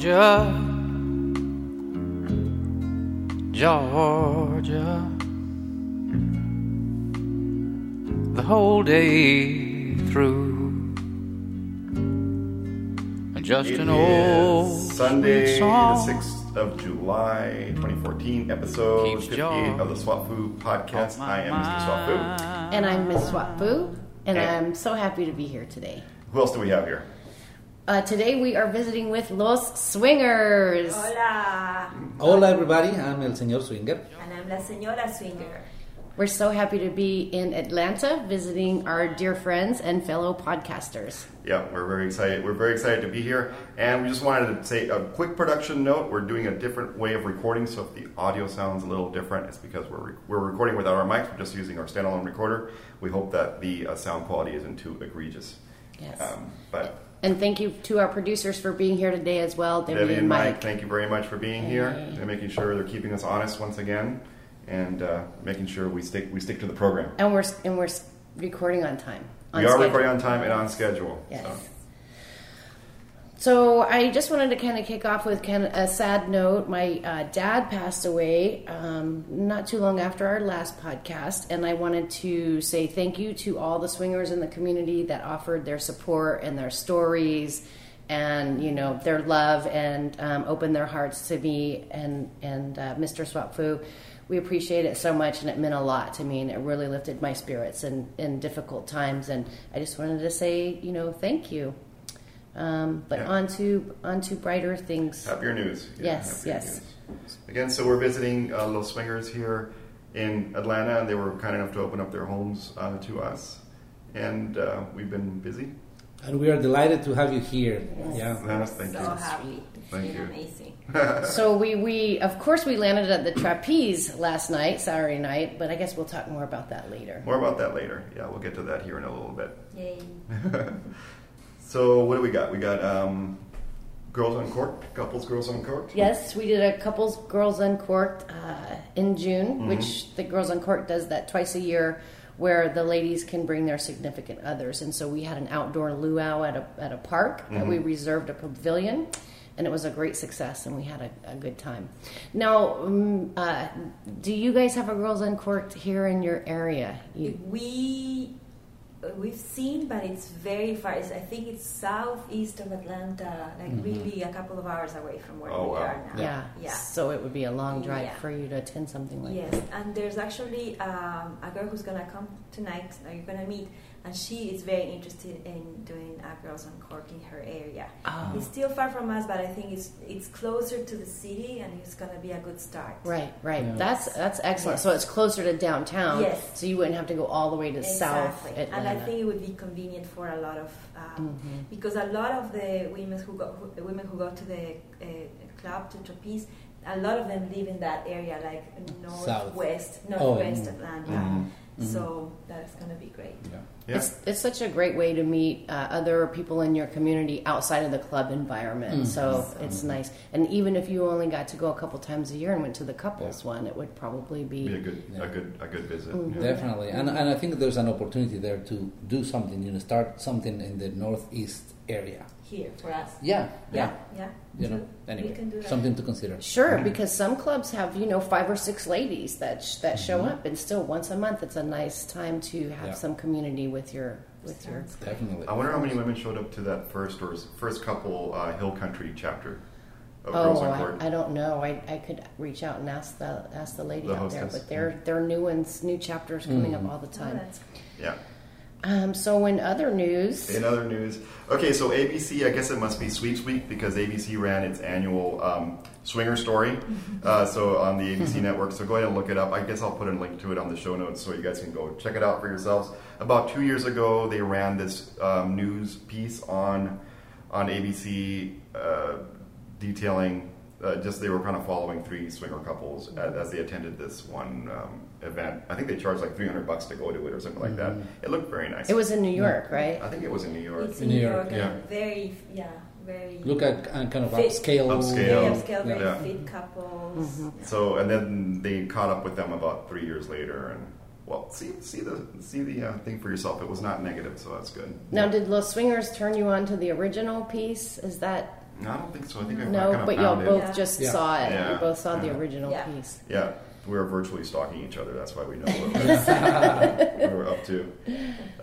Georgia, Georgia, the whole day through. Just It an old is Sunday, sweet the song. 6th of July, 2014, episode Keeps 58 George of the Swap Fu Podcast. I am Mr. Swap Fu. And I'm Miss Swapfu, and Hey. I'm so happy to be here today. Who else do we have here? Uh, today we are visiting with Los Swingers. Hola, Hola everybody, I'm el señor Swinger. and I'm la señora Swinger. We're so happy to be in Atlanta visiting our dear friends and fellow podcasters. Yeah, we're very excited. We're very excited to be here, and we just wanted to say a quick production note. We're doing a different way of recording, so if the audio sounds a little different, it's because we're re- we're recording without our mics. We're just using our standalone recorder. We hope that the uh, sound quality isn't too egregious. Yes. Um, but And thank you to our producers for being here today as well, Debbie, Debbie and Mike, Mike. thank you very much for being here and making sure they're keeping us honest once again, and uh, making sure we stick we stick to the program. And we're and we're recording on time. on we are schedule. recording on time and on schedule. Yes. So. So I just wanted to kind of kick off with kind of a sad note. My uh, dad passed away um, not too long after our last podcast, and I wanted to say thank you to all the swingers in the community that offered their support and their stories, and you know their love and um, opened their hearts to me and and uh, Mr. Swapfu. We appreciate it so much, and it meant a lot to me, and it really lifted my spirits in, in difficult times. And I just wanted to say, you know, thank you. Um, but Yeah. on to on to brighter things. Happier news. Yes, happier yes. news. Again, so we're visiting uh, Little Swingers here in Atlanta, and they were kind enough to open up their homes uh, to us, and uh, we've been busy. And we are delighted to have you here. Yeah. Yes, thank so you. happy. Thank you. amazing. So we we of course we landed at the trapeze last night, Saturday night. But I guess we'll talk more about that later. More about that later. Yeah, we'll get to that here in a little bit. Yay. So what do we got? We got um, girls uncorked, couples, girls uncorked. Yes, we did a couples girls uncorked uh, in June, which the girls uncorked does that twice a year, where the ladies can bring their significant others. And so we had an outdoor luau at a at a park that we reserved a pavilion. And it was a great success, and we had a, a good time. Now, um, uh, do you guys have a girls uncorked here in your area? You, We we've seen, but it's very far. It's, I think it's southeast of Atlanta, like really a couple of hours away from where Oh, we wow. are now. yeah. yeah. So it would be a long drive Yeah. for you to attend something like Yes, that. and there's actually um, a girl who's gonna come tonight. That you're gonna meet, and she is very interested in doing a girls on cork in her area. Oh. It's still far from us, but I think it's it's closer to the city, and it's gonna be a good start. Right, right. Yeah. That's that's excellent. Yes. So it's closer to downtown. Yes. So you wouldn't have to go all the way to South Exactly, Atlanta. and I think it would be convenient for a lot of um, Mhm. because a lot of the women who go who, women who go to the uh, club to trapeze, a lot of them live in that area, like northwest, Oh, northwest mm. Atlanta. Mhm. So that's gonna be great. Yeah. Yeah. It's it's such a great way to meet uh, other people in your community outside of the club environment. Mm. So it's nice. And even if you only got to go a couple times a year and went to the couples Yeah. one, it would probably be. Be a good, Yeah. a good, a good visit. Mhm. Yeah. Definitely. And, and I think there's an opportunity there to do something, you know, start something in the northeast area. Here for us. Yeah. Yeah, yeah. You know, true. anyway, we can do that. something to consider. Sure, Mhm. because some clubs have you know five or six ladies that sh- that show Mhm. up, and still once a month it's a nice time to have Yeah. some community with your with your. Definitely. I wonder how many women showed up to that first or first couple uh, Hill Country chapter Oh, Girls Uncorked. I, I don't know. I, I could reach out and ask the ask the lady The out there, but there there are new ones, new chapters coming Mhm. up all the Oh, time. that's Yeah. Um, so in other news, In other news, okay, so ABC, I guess it must be Sweeps Week because ABC ran its annual um, Swinger Story. Uh, so on the ABC network, so go ahead and look it up. I guess I'll put a link to it on the show notes so you guys can go check it out for yourselves. About two years ago, they ran this um, news piece on on ABC uh, detailing uh, just they were kind of following three swinger couples as, as they attended this one um, event. I think they charged like 300 bucks to go to it or something like that. It looked very nice. it was in New York, right? I think it was in New York. It's In in New New York, York, yeah. very, yeah, very. Look at uh, kind of Fit. upscale. Upscale. very upscale, very Yeah. fit couples. Mhm. So and then they caught up with them about three years later, and well, see see the see the uh, thing for yourself. It was not negative, so that's good. Now, did Los Swingers turn you on to the original piece? Is that No, I don't think so. I think I No, kind of but y'all both it. Yeah. just Yeah. saw it. Yeah. You both saw the original Yeah. piece. Yeah, we were virtually stalking each other. That's why we know what we were up to.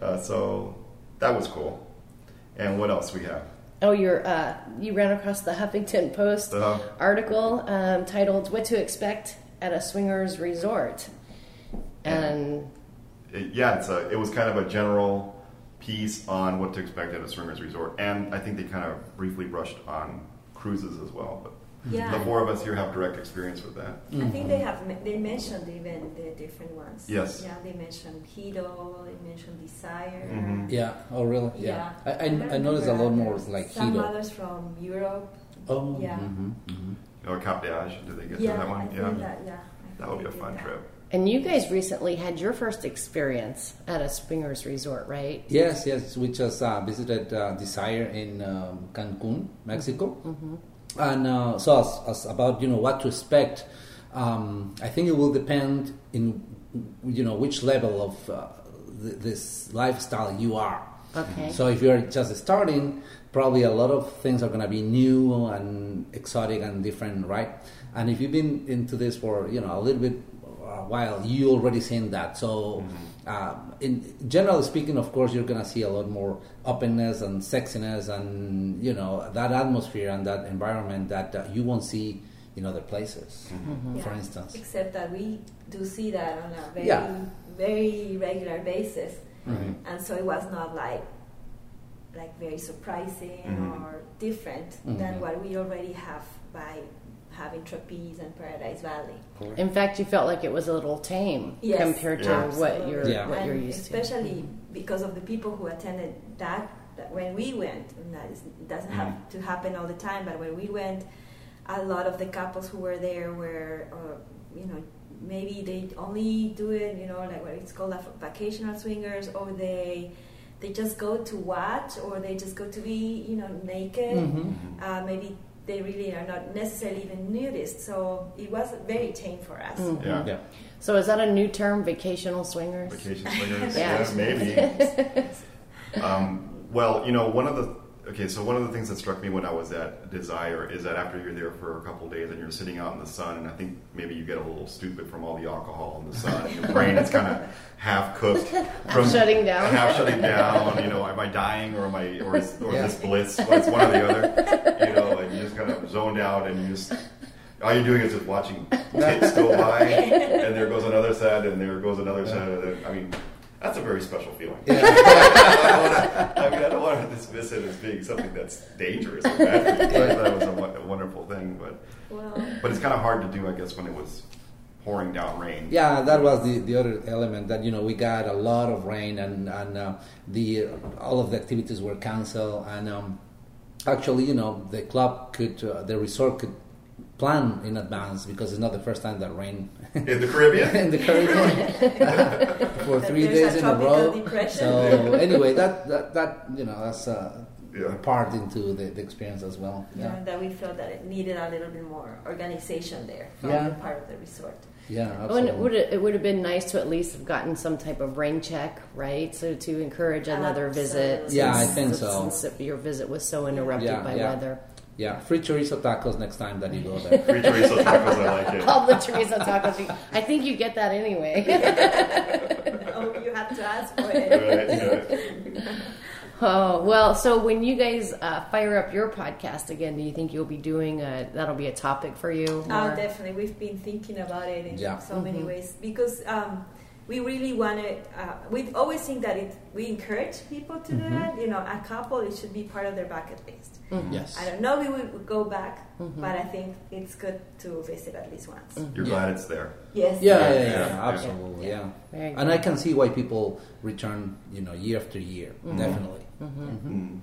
Uh, so that was cool. And what else we have? Oh, you're uh, you ran across the Huffington Post Uh-huh. article um, titled "What to Expect at a Swingers Resort," and It, yeah, it's a, it was kind of a general piece on what to expect at a swingers resort, and I think they kind of briefly brushed on cruises as well. But Yeah. the four of us here have direct experience with that. I think they have they mentioned even the different ones. Yes. Yeah, they mentioned Hedo, they mentioned Desire. Mhm. Yeah. Oh, really? Yeah. I, I, don't I noticed a lot more others. like some Hedo. others from Europe. Oh. Yeah. mhm, mhm. Or Cap d'Agde, did they get yeah, to that one? I think yeah, that yeah. I that would be a fun that. trip. and you guys recently had your first experience at a swingers resort, right? Yes, yes. We just uh, visited uh, Desire in um, Cancun, Mexico, and uh, so as, as about you know what to expect. Um, I think it will depend in you know which level of uh, th- this lifestyle you are. Okay. So if you're just starting, probably a lot of things are going to be new and exotic and different, right? And if you've been into this for you know a little bit a while, you already seen that. So, um, in generally speaking, of course, you're going to see a lot more openness and sexiness and you know that atmosphere and that environment that uh, you won't see in other places. For Yeah. instance, Except that we do see that on a very, Yeah. very regular basis, Mhm. and so it was not like like very surprising Mhm. or different than what we already have by having Trapeze and Paradise Valley. In fact, you felt like it was a little tame Yes. compared to Yeah. what you're Yeah. what and you're used to. especially because of the people who attended that, that when we went and that is, doesn't have Mhm. to happen all the time but when we went a lot of the couples who were there were uh, you know maybe they only do it you know like what it's called a vacational swingers or they they just go to watch or they just go to be you know naked Mhm. uh, maybe they really are not necessarily even nudists so it was very tame for us Mhm. Yeah. yeah. So is that a new term, vacational swingers? Vacation swingers, Yeah. yeah, maybe. um, well, you know, one of the okay, so one of the things that struck me when I was at Desire is that after you're there for a couple of days and you're sitting out in the sun, and I think maybe you get a little stupid from all the alcohol in the sun. Your brain is kind of half cooked from shutting down. half shutting down. You know, am I dying or am I or is, or Yeah. is this bliss? Well, it's one or the other. You know, and you just kind of zoned out and you just all you're doing is just watching tits go by, and there goes another set, and there goes another set. And then, I mean, that's a very special feeling. I, don't wanna, I mean, I don't want to dismiss it as being something that's dangerous or bad. for you. I thought it was a, a wonderful thing, but well but it's kind of hard to do, I guess, when it was pouring down rain. Yeah, that was the, the other element that you know we got a lot of rain and and uh, the all of the activities were canceled and um, actually you know the club could uh, the resort could plan in advance because it's not the first time that rain In the Caribbean. in the Caribbean for three there's days a in a row. depression. So anyway, that, that that you know that's a Yeah. part into the, the experience as well. yeah. Yeah, that we felt that it needed a little bit more organization there from Yeah. the part of the resort. yeah, Oh, and absolutely. it would it would have been nice to at least have gotten some type of rain check, right? So to encourage another visit. Absolutely. Yeah, I since- think so. Since your visit was so interrupted Yeah, by yeah. weather. Yeah, free chorizo tacos next time that you go there. Free chorizo tacos, I like it. All the chorizo tacos. I think you get that anyway. oh, you had to ask for it. Right, yeah. oh well. So when you guys uh, fire up your podcast again, do you think you'll be doing a? That'll be a topic for you. Oh, definitely. We've been thinking about it in Yeah. so many Mhm. ways because um, we really want to. Uh, we always think that it, we encourage people to do Mhm. that. You know, a couple it should be part of their bucket list. Mhm. yes. I don't know. We would go back, Mhm. but I think it's good to visit at least once. You're Yeah. glad it's there. Yes. Yeah, yeah, Yeah, yeah, yeah. absolutely, yeah. Very And I can see why people return, you know, year after year. Mhm. Definitely. Mhm. Mm.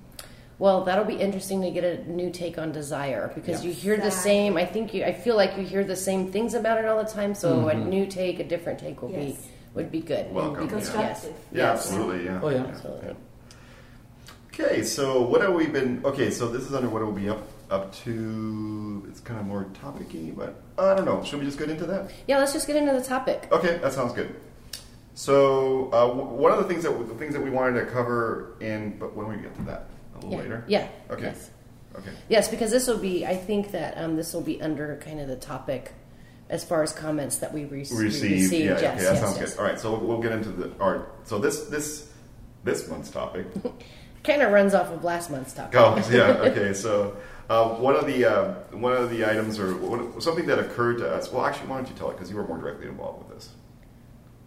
Well, that'll be interesting to get a new take on desire because Yeah. you hear the same. I think you. I feel like you hear the same things about it all the time. So a Mhm. new take, a different take will be Yes. Would be good. Welcome, Would be good. yeah. Yes. Yeah, absolutely. Yeah. Oh, yeah. Absolutely. Okay, so what have we been? Okay, so this is under what it will be up up to. It's kind of more topicy, but I don't know. Should we just get into that? Yeah, let's just get into the topic. Okay, that sounds good. So uh, w- one of the things that the things that we wanted to cover in, but when we get to that a little Yeah. later. Yeah. Okay. Yes. Okay. Yes, because this will be. I think that um, this will be under kind of the topic as far as comments that we, we Received. received. Yeah. yes, okay. That yes, sounds yes. good. All right. So we'll get into the. Right. So this this this month's topic. Kind of runs off of last month's topic. Oh, yeah. Okay. So uh, one of the uh, one of the items or one, something that occurred to us. Well, actually, why don't you tell it because you were more directly involved with this.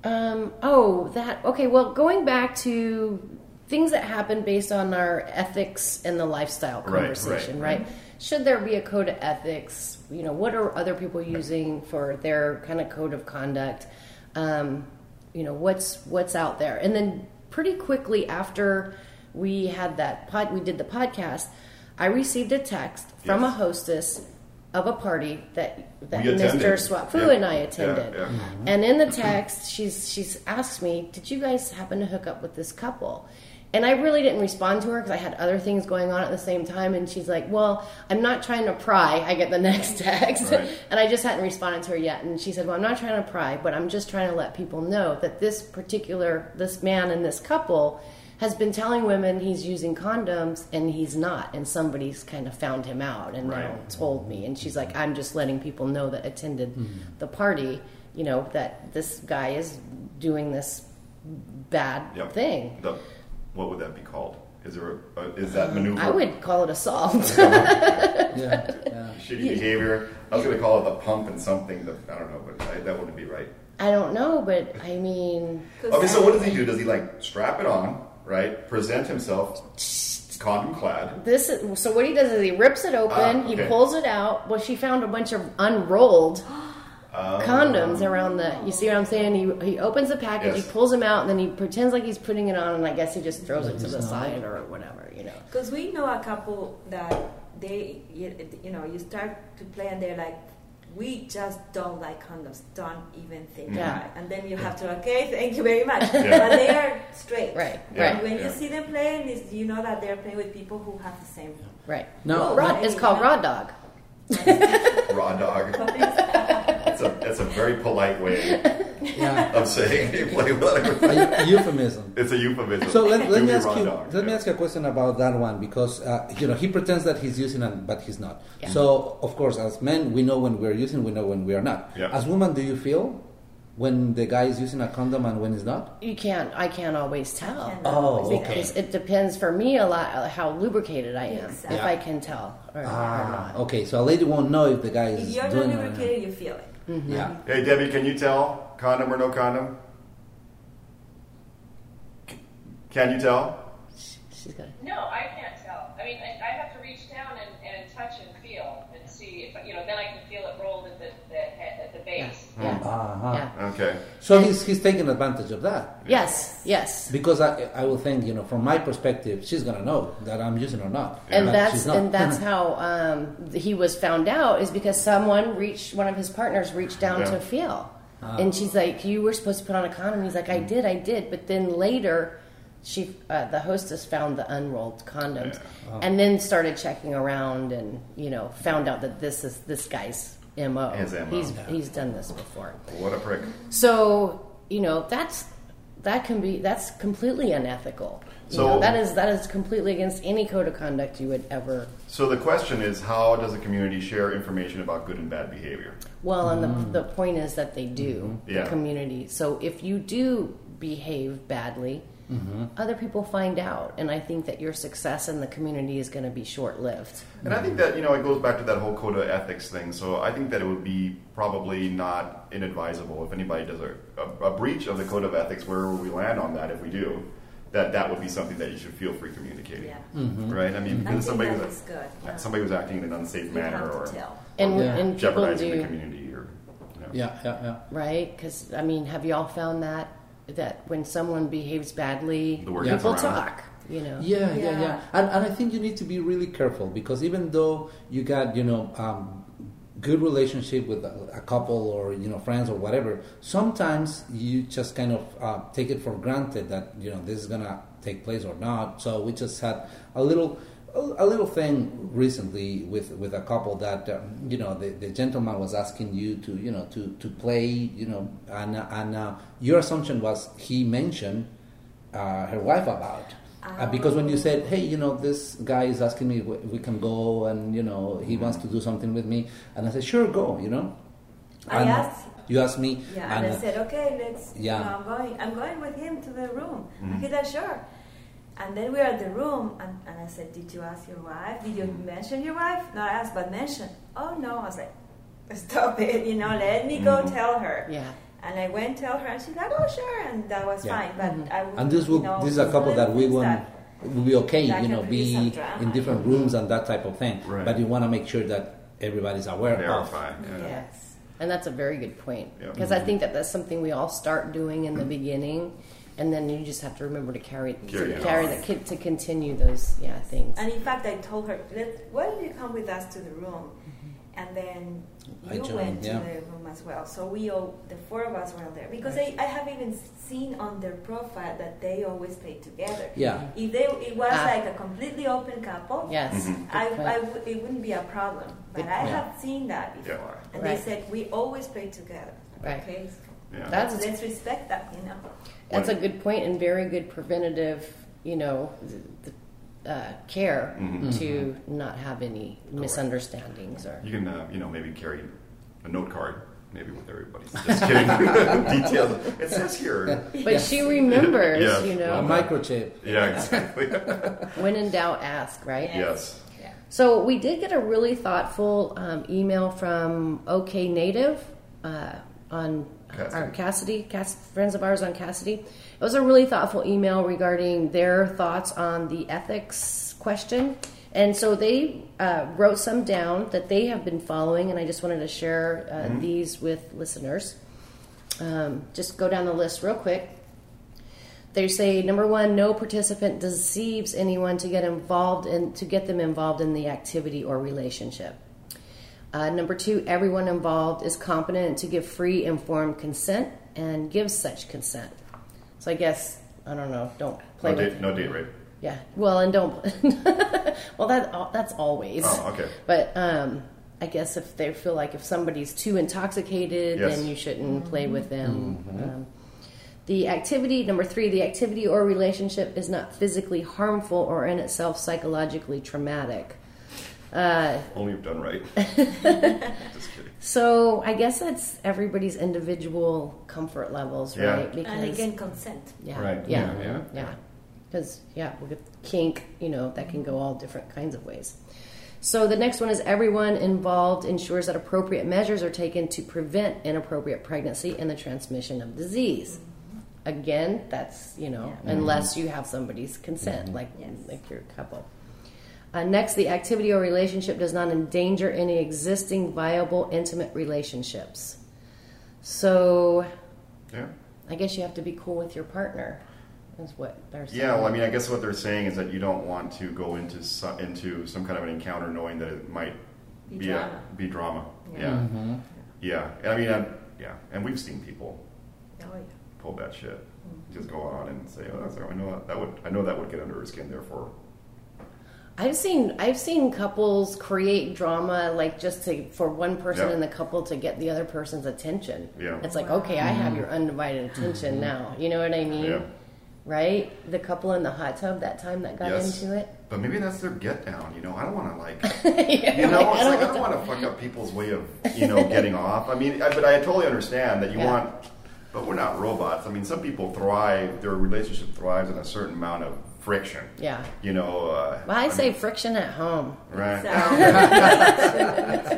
Um, oh, that okay. Well, going back to things that happen based on our ethics and the lifestyle Right, right, conversation, right. right, Should there be a code of ethics? You know, what are other people using for their kind of code of conduct? Um, you know, what's what's out there? And then pretty quickly after we had that pod, we did the podcast. I received a text from Yes. a hostess of a party that that Mr. Swapfu Yeah. and I Yeah, attended. yeah. And in the text, she's she's asked me, "Did you guys happen to hook up with this couple?" And I really didn't respond to her because I had other things going on at the same time. And she's like, "Well, I'm not trying to pry." I get the next text, Right. and I just hadn't responded to her yet. And she said, "Well, I'm not trying to pry, but I'm just trying to let people know that this particular this man and this couple." Has been telling women he's using condoms and he's not, and somebody's kind of found him out and now told me. And she's like, I'm just letting people know that attended hmm. the party, you know, that this guy is doing this bad Yep. thing. What would that be called? Is there a, uh, is that maneuver? I would call it assault. Yeah, yeah. shitty behavior. I was going to call it the pump and something. That, I don't know, but I, that wouldn't be right. I don't know, but I mean. Okay, so what does he do? Does he like strap it on, right? Present himself, condom clad. this is so. What he does is he rips it open, Ah, he pulls it out. Well, she found a bunch of unrolled Oh. condoms around the. You see what I'm saying? He he opens the package, Yes. he pulls them out, and then he pretends like he's putting it on, and I guess he just throws it to the side or whatever, you know. Because we know a couple that they, you, you know, you start to play and they're like, we just don't like condoms. Don't even think Yeah. about it. And then you have to, okay, thank you very much. Yeah. But they are straight. Right, Yeah. And when Yeah. you see them playing, is you know that they're playing with people who have the same. Right. No, Rod, it's called Raw Dog. Raw dog. It's a it's a very polite way yeah. of saying they play with A euphemism. It's a euphemism. So let, let me ask you. dog, Let me ask you a question about that one because uh, you know he pretends that he's using it, but he's not. Yeah. So of course, as men, we know when we're using, we know when we are not. Yeah. As women, do you feel when the guy is using a condom and when he's not? You can't. I can't always tell. can't Oh, always okay. Because it depends for me a lot uh, how lubricated I am. Exactly. If I can tell or, or Ah, not. okay. So a lady won't know if the guy is. If is you're not doing not. lubricated, you feel it. Mm-hmm. Yeah. Hey Debbie, can you tell condom or no condom? C- Can you tell? She's got. No, I can't tell. I mean, I, I have to reach down and, and touch and feel and see if you know. Then I can feel it rolled at the, the head, at the base. Yeah. Uh-huh. Yeah. Okay. So he's he's taking advantage of that Yes. Yes. because I I will think you know from my perspective she's gonna know that I'm using or not. And But that's not. and that's how um, he was found out is because someone reached one of his partners reached down Yeah. to feel, and she's like, "You were supposed to put on a condom." He's like, "I did, I did," but then later, she uh, the hostess found the unrolled condoms, and then started checking around and you know found out that this is this guy's mo. His MO. He's he's done this before. What a prick. So you know that's that can be that's completely unethical. You So- know, that is that is completely against any code of conduct you would ever. So the question is, how does a community share information about good and bad behavior? Well, and the the point is that they do Mm-hmm. Yeah. the community. So if you do behave badly, Mm-hmm. other people find out, and I think that your success in the community is going to be short lived. And I think that you know it goes back to that whole code of ethics thing. So I think that it would be probably not inadvisable if anybody does a, a, a breach of the code of ethics, where will we land on that if we do, that that would be something that you should feel free communicating. Yeah. Right? I mean, I because somebody that was good. Yeah. somebody was acting in an unsafe You manner have to or, tell. And Yeah. and people jeopardizing the community or you know. yeah yeah yeah. right because I mean, have y'all found that that when someone behaves badly, The word people around. talk. You know. Yeah, yeah, yeah. Yeah. And, and I think you need to be really careful because even though you got, you know, um, good relationship with a, a couple or, you know, friends or whatever, sometimes you just kind of uh, take it for granted that, you know, this is going to take place or not. So we just had a little a little thing recently with with a couple that um, you know the, the gentleman was asking you to you know to to play you know and and uh, your assumption was he mentioned uh, her wife about Uh, because when you said, "Hey, you know, this guy is asking me if we can go, and you know, he wants to do something with me," and I said, "Sure, go," you know. I And asked- You asked me. Yeah, and, and, I uh, said, okay, let's. Yeah. You know, I'm going. I'm going with him to the room. Mhm. He said, sure. And then we were at the room, and, and I said, did you ask your wife? Did you mention your wife? No, I asked, but mention. Oh no, I was like, stop it. You know, let me go Mhm. tell her. Yeah. And I went tell her, and she's like, oh sure, and that was Yeah. fine. But Mhm. I would, and this will you know, this is a couple that we things want that- will be okay, that you know, be in different rooms and that type of thing. Right. But you want to make sure that everybody's aware of. Verify. Yeah. Yes. And that's a very good point Yeah. because I think that that's something we all start doing in the beginning, and then you just have to remember to carry Carry to carry the kid to continue those yeah things. And in fact, I told her, Let, why don't you come with us to the room? And then you joined, went to yeah. the room as well. So we all, the four of us were there. Because I, I have even seen on their profile that they always play together. Yeah. If they, it was Ah. like a completely open couple, Yes, Mhm. good I, point. I w- it wouldn't be a problem. But Good I point. have seen that Yeah. before. And Right. they said, we always play together. Right. Okay? Yeah. That's- Let's respect that, you know. That's a good point and very good preventative, you know, the, uh, care Mhm. to not have any misunderstandings or. You can, uh, you know, maybe carry a note card, maybe with everybody. Just kidding. Details. It says here. But she remembers, Yeah. you A know. microchip. Yeah, exactly. When in doubt, ask, right? yes. Yeah. So we did get a really thoughtful um, email from OK Native uh, on Kasidie. our Kasidie, Cass- friends of ours on Kasidie. It was a really thoughtful email regarding their thoughts on the ethics question. And so they uh, wrote some down that they have been following, and I just wanted to share uh, these with listeners. Um, just go down the list real quick. They say number one, no participant deceives anyone to get involved in to get them involved in the activity or relationship. Uh, number two, everyone involved is competent to give free, informed consent and gives such consent. So I guess I don't know. Don't play No with date, no date rape. yeah. Well, and don't. well, that that's always. Oh, okay. But um, I guess if they feel like if somebody's too intoxicated, Yes. then you shouldn't play with them. Um, the activity number three, the activity or relationship is not physically harmful or in itself psychologically traumatic. Uh, Only if done right. Just kidding. so I guess that's everybody's individual comfort levels, Yeah. right? And again, consent. Yeah. Right. Yeah. Yeah, yeah. Yeah. Because yeah, with kink, you know, that can go all different kinds of ways. So the next one is everyone involved ensures that appropriate measures are taken to prevent inappropriate pregnancy and the transmission of disease. Mm-hmm. Again, that's you know, unless mm-hmm. you have somebody's consent, mm-hmm. like Yes. like your couple. Uh, next, the activity or relationship does not endanger any existing viable intimate relationships. So Yeah. I guess you have to be cool with your partner. Is what they're saying. Yeah, well, I mean, I guess what they're saying is that you don't want to go into some, into some kind of an encounter knowing that it might Be be, drama. A, be drama. Yeah. Yeah, Mm-hmm. yeah. And I mean, i yeah, and we've seen people Oh, yeah. pull that shit, just go on and say, "Oh, that's I know that, that would I know that would get under her skin." Therefore, I've seen I've seen couples create drama like just to for one person Yeah. in the couple to get the other person's attention. Yeah. It's like, okay, I have mm-hmm. your undivided attention mm-hmm. now. You know what I mean? Yeah. Right? The couple in the hot tub that time that got Yes. into it. but maybe that's their get down. You know, I don't want to like. Yeah, You know, like, it's I like don't don't want to fuck up people's way of, you know, getting off. I mean, I, but I totally understand that you Yeah. want, but we're not robots. I mean, some people thrive, their relationship thrives in a certain amount of friction. Yeah. You know, uh, Well, I say mean, friction at home. right. So,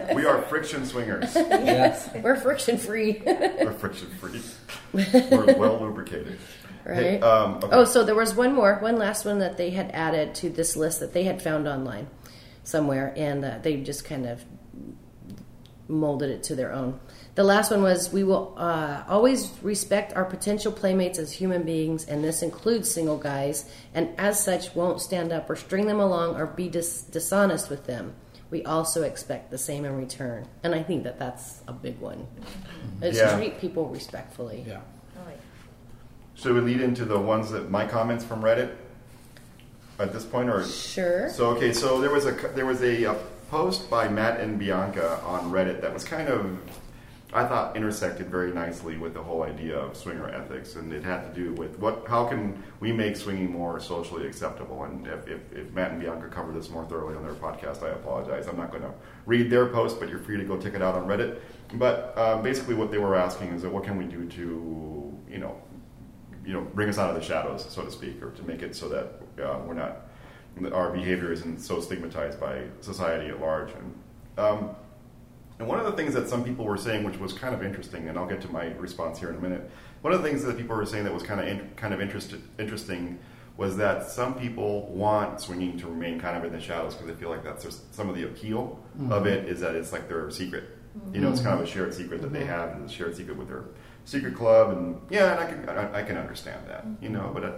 we are friction swingers. Yes. We're friction free. We're friction free. We're well lubricated. Hey, Right. um, okay. Oh, so there was one more, one last one that they had added to this list that they had found online somewhere, and uh, they just kind of molded it to their own. The last one was we will uh, always respect our potential playmates as human beings, and this includes single guys, and as such won't stand up or string them along or be dis- dishonest with them. We also expect the same in return, and I think that that's a big one. Is Yeah. treat people respectfully. Yeah. oh, yeah. Should we lead into the ones that my comments from Reddit at this point, or Sure. So okay, so there was a there was a, a post by Matt and Bianca on Reddit that was kind of I thought intersected very nicely with the whole idea of swinger ethics, and it had to do with what how can we make swinging more socially acceptable. And if, if, if Matt and Bianca cover this more thoroughly on their podcast, I apologize. I'm not going to read their post, but you're free to go check it out on Reddit. But um, basically, what they were asking is that what can we do to you know you know bring us out of the shadows, so to speak, or to make it so that uh, we're not our behavior isn't so stigmatized by society at large. And um, and one of the things that some people were saying, which was kind of interesting, and I'll get to my response here in a minute. One of the things that people were saying that was kind of in, kind of interested, interesting was that some people want swinging to remain kind of in the shadows because they feel like that's just some of the appeal Mm-hmm. of it is that it's like their secret. You know, it's kind of a shared secret that they Mm-hmm. have, and a shared secret with their secret club, and yeah, and I can I, I can understand that. You know, but. At,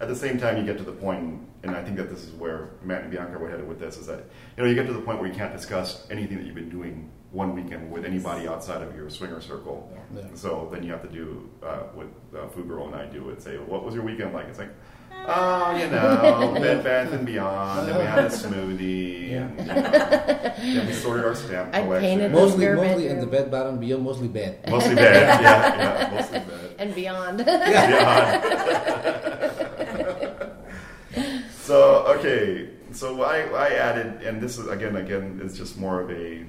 at the same time, you get to the point, and I think that this is where Matt and Bianca were headed with this, is that you know you get to the point where you can't discuss anything that you've been doing one weekend with anybody outside of your swinger circle. Yeah. So then you have to do uh, what uh, FuGrrl and I do and say, "What was your weekend like?" It's like, oh, you know, Bed Bath and Beyond, and we had a smoothie, and you know, then we sorted our stamp I collection. painted Mostly, Your mostly in the bed bottom, beyond mostly bed. mostly bed, yeah, yeah, mostly bed. and beyond. Yeah. so okay, so I, I added, and this is again, again, it's just more of a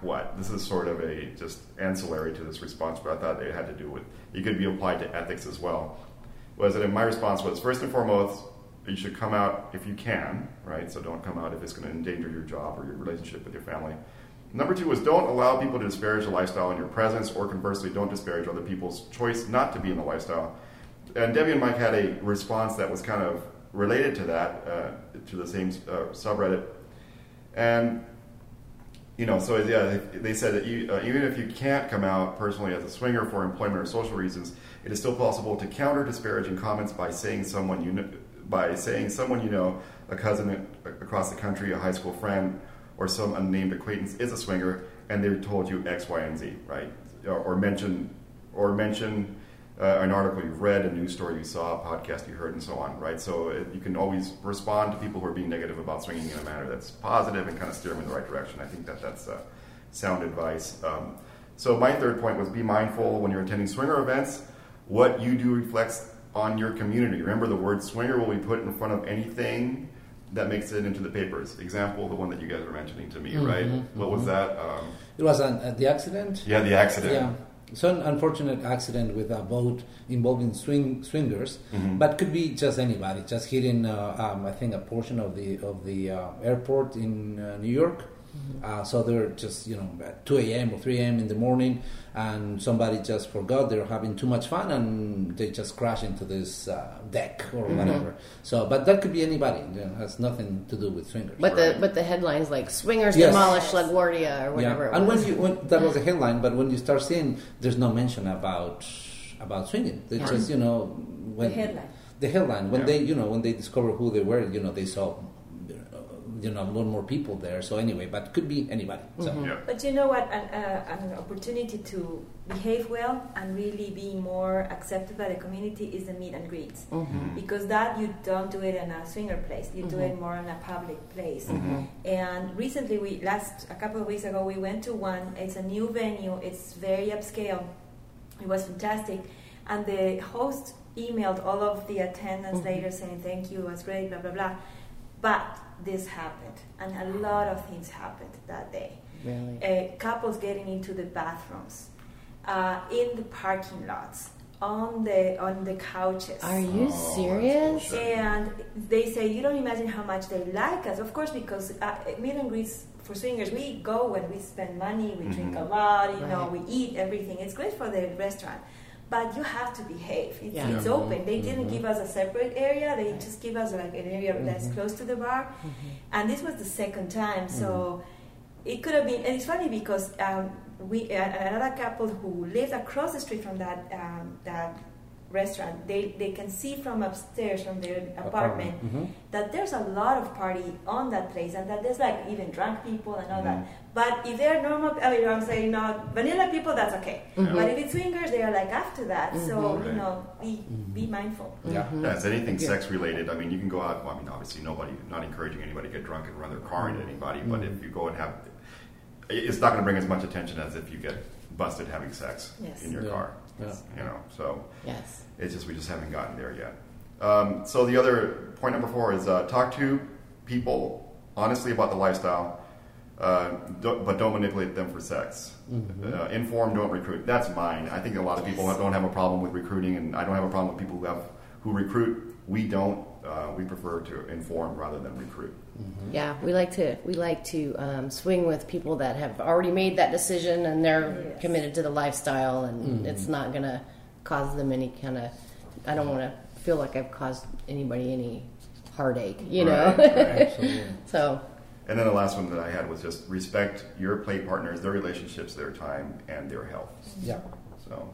what? This is sort of a just ancillary to this response, but I thought it had to do with it could be applied to ethics as well. Was that my response was first and foremost, you should come out if you can, right? So don't come out if it's going to endanger your job or your relationship with your family. Number two was don't allow people to disparage the lifestyle in your presence, or conversely, don't disparage other people's choice not to be in the lifestyle. And Debbie and Mike had a response that was kind of related to that, uh, to the same uh, subreddit. And you know, so yeah, they, said that you, uh, even if you can't come out personally as a swinger for employment or social reasons, it is still possible to counter disparaging comments by saying someone you know, by saying someone you know, a cousin across the country, a high school friend, or some unnamed acquaintance is a swinger, and they told you X, Y, and Z, right? Or, or mention, or mention uh, an article you've read, a news story you saw, a podcast you heard, and so on, right? So it, you can always respond to people who are being negative about swinging in a manner that's positive and kind of steer them in the right direction. I think that that's uh, sound advice. Um, so my third point was be mindful when you're attending swinger events. What you do reflects on your community. Remember, the word swinger will be put in front of anything that makes it into the papers. Example, the one that you guys were mentioning to me, right? What was that? Um, It was an, uh, the accident. yeah, the accident. Yeah. So an unfortunate accident with a boat involving swing swingers, Mm-hmm. but could be just anybody, just hitting, uh, um, I think, a portion of the of the uh, airport in uh, New York. Uh, so they're just you know at 2 a.m. or 3 a.m. in the morning, and somebody just forgot they're having too much fun, and they just crash into this uh, deck or whatever. So, but that could be anybody. You know, has nothing to do with swingers. But the but the headlines like swingers Yes. demolish LaGuardia or whatever. Yeah. it And when you when that was a headline, but when you start seeing, there's no mention about about swinging. They Yeah. just you know when The headline. the headline when Yeah. they you know when they discover who they were, you know they saw you know a lot more people there. So anyway, but could be anybody. So. Yeah. But you know what? An, uh, an opportunity to behave well and really be more accepted by the community is the meet and greets. Mm-hmm. Because that you don't do it in a swinger place. You do Mhm. it more in a public place. Mhm. And recently, we last a couple of weeks ago, we went to one. It's a new venue. It's very upscale. It was fantastic, and the host emailed all of the attendants Mhm. later saying thank you, it was great, blah blah blah. But this happened, and a lot of things happened that day. Really? Uh, couples getting into the bathrooms, uh, in the parking lots, on the on the couches. Are you Oh, serious? And they say you don't imagine how much they like us. Of course, because uh, meet and greets for swingers, we go when we spend money, we drink a lot, you know, we eat everything. It's great for the restaurant, but you have to behave. It's, Yeah. it's open. They didn't Mhm. give us a separate area. They just give us like an area that's Mhm. close to the bar. Mm-hmm. And this was the second time, so it could have been. And it's funny because um, we uh, another couple who lived across the street from that um, that restaurant, they they can see from upstairs from their apartment Mhm. that there's a lot of party on that place, and that there's like even drunk people and all Mhm. that. But if they're normal, I mean, I'm saying not vanilla people, that's okay. Mhm. But if it's swingers, they are like after that. So Mhm. you know, be be Mhm. mindful. Yeah. Yeah, it's anything Yeah. sex related. I mean, you can go out. Well, I mean, obviously, nobody, not encouraging anybody to get drunk and run their car into anybody. But if you go and have it's not going to bring as much attention as if you get busted having sex Yes. in your Yeah. car. Yeah. You know, so Yes. it's just we just haven't gotten there yet. Um, so the other point number four is uh, talk to people honestly about the lifestyle, uh, don't, but don't manipulate them for sex. Uh, inform, don't recruit. That's mine. I think a lot of people Yes. don't have a problem with recruiting, and I don't have a problem with people who have who recruit. We don't. Uh, we prefer to inform rather than recruit. Yeah, we like to we like to um, swing with people that have already made that decision and they're Yes. committed to the lifestyle, and it's not going to cause them any kind of. I don't want to feel like I've caused anybody any heartache, you know. Right, right. Absolutely. so And then the last one that I had was just respect your play partners, their relationships, their time, and their health. Yeah. So,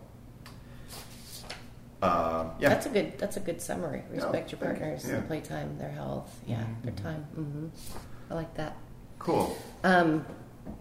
uh, yeah. that's a good that's a good summary. Respect your partners, Yeah. their playtime, their health, yeah, their time. hmm I like that. cool. Um,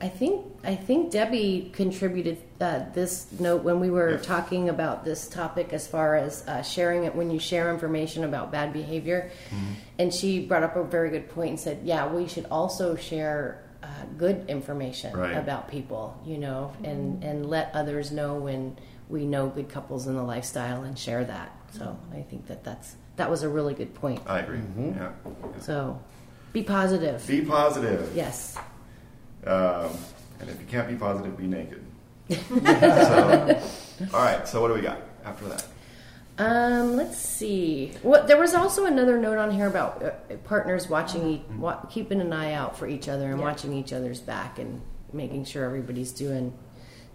I think I think Debbie contributed uh, this note when we were Yeah. talking about this topic as far as uh, sharing it when you share information about bad behavior, Mm-hmm. and she brought up a very good point and said, "Yeah, we should also share uh, good information Right. about people, you know, and and let others know when we know good couples in the lifestyle and share that." So I think that that's that was a really good point. I agree. Yeah. yeah. So be positive. Be positive. Yes. Um, and if you can't be positive, be naked. so, all right. So what do we got after that? Um, let's see. What there was also another note on here about uh, partners watching, e- wa- keeping an eye out for each other and Yeah. watching each other's back and making sure everybody's doing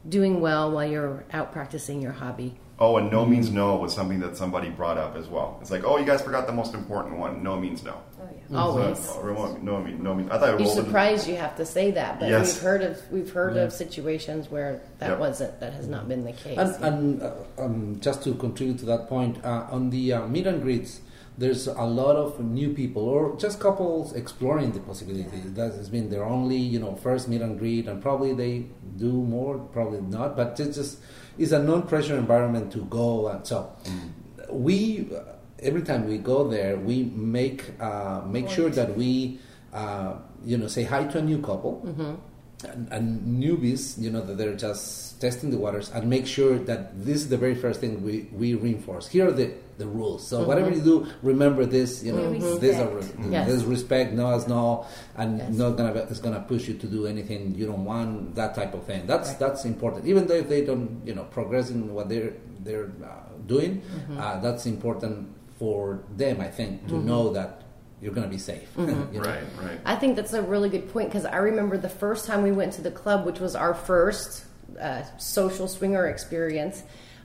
doing well while you're out practicing your hobby. Oh, and no means no was something that somebody brought up as well. It's like, oh, you guys forgot the most important one. No means no. Oh yeah. Always. So, remote- no mean no mean. I thought You're surprised you have to say that, but Yes. we've heard of we've heard of situations where that Yep. wasn't that has not been the case. And, and uh, um, just to contribute to that point, uh, on the uh, meet and greets, there's a lot of new people or just couples exploring the possibility. That has been their only, you know, first meet and greet, and probably they do more, probably not. But it's just it's a non-pressure environment to go, and so. We uh, every time we go there, we make uh, make sure that we uh, you know say hi to a new couple and, and newbies, you know, that they're just testing the waters and make sure that this is the very first thing we, we reinforce. Here are the, the rules. So whatever you do, remember this, you know, this, are, Respect. Yes. this respect, no is no, and Yes. not gonna be, it's gonna push you to do anything you don't want, that type of thing. That's Right. that's important. Even though if they don't, you know, progress in what they're they're uh, doing, Mm-hmm. uh, that's important for them, I think, to know that you're gonna be safe. Mm-hmm. you know? Right, right. I think that's a really good point because I remember the first time we went to the club, which was our first uh, social swinger experience.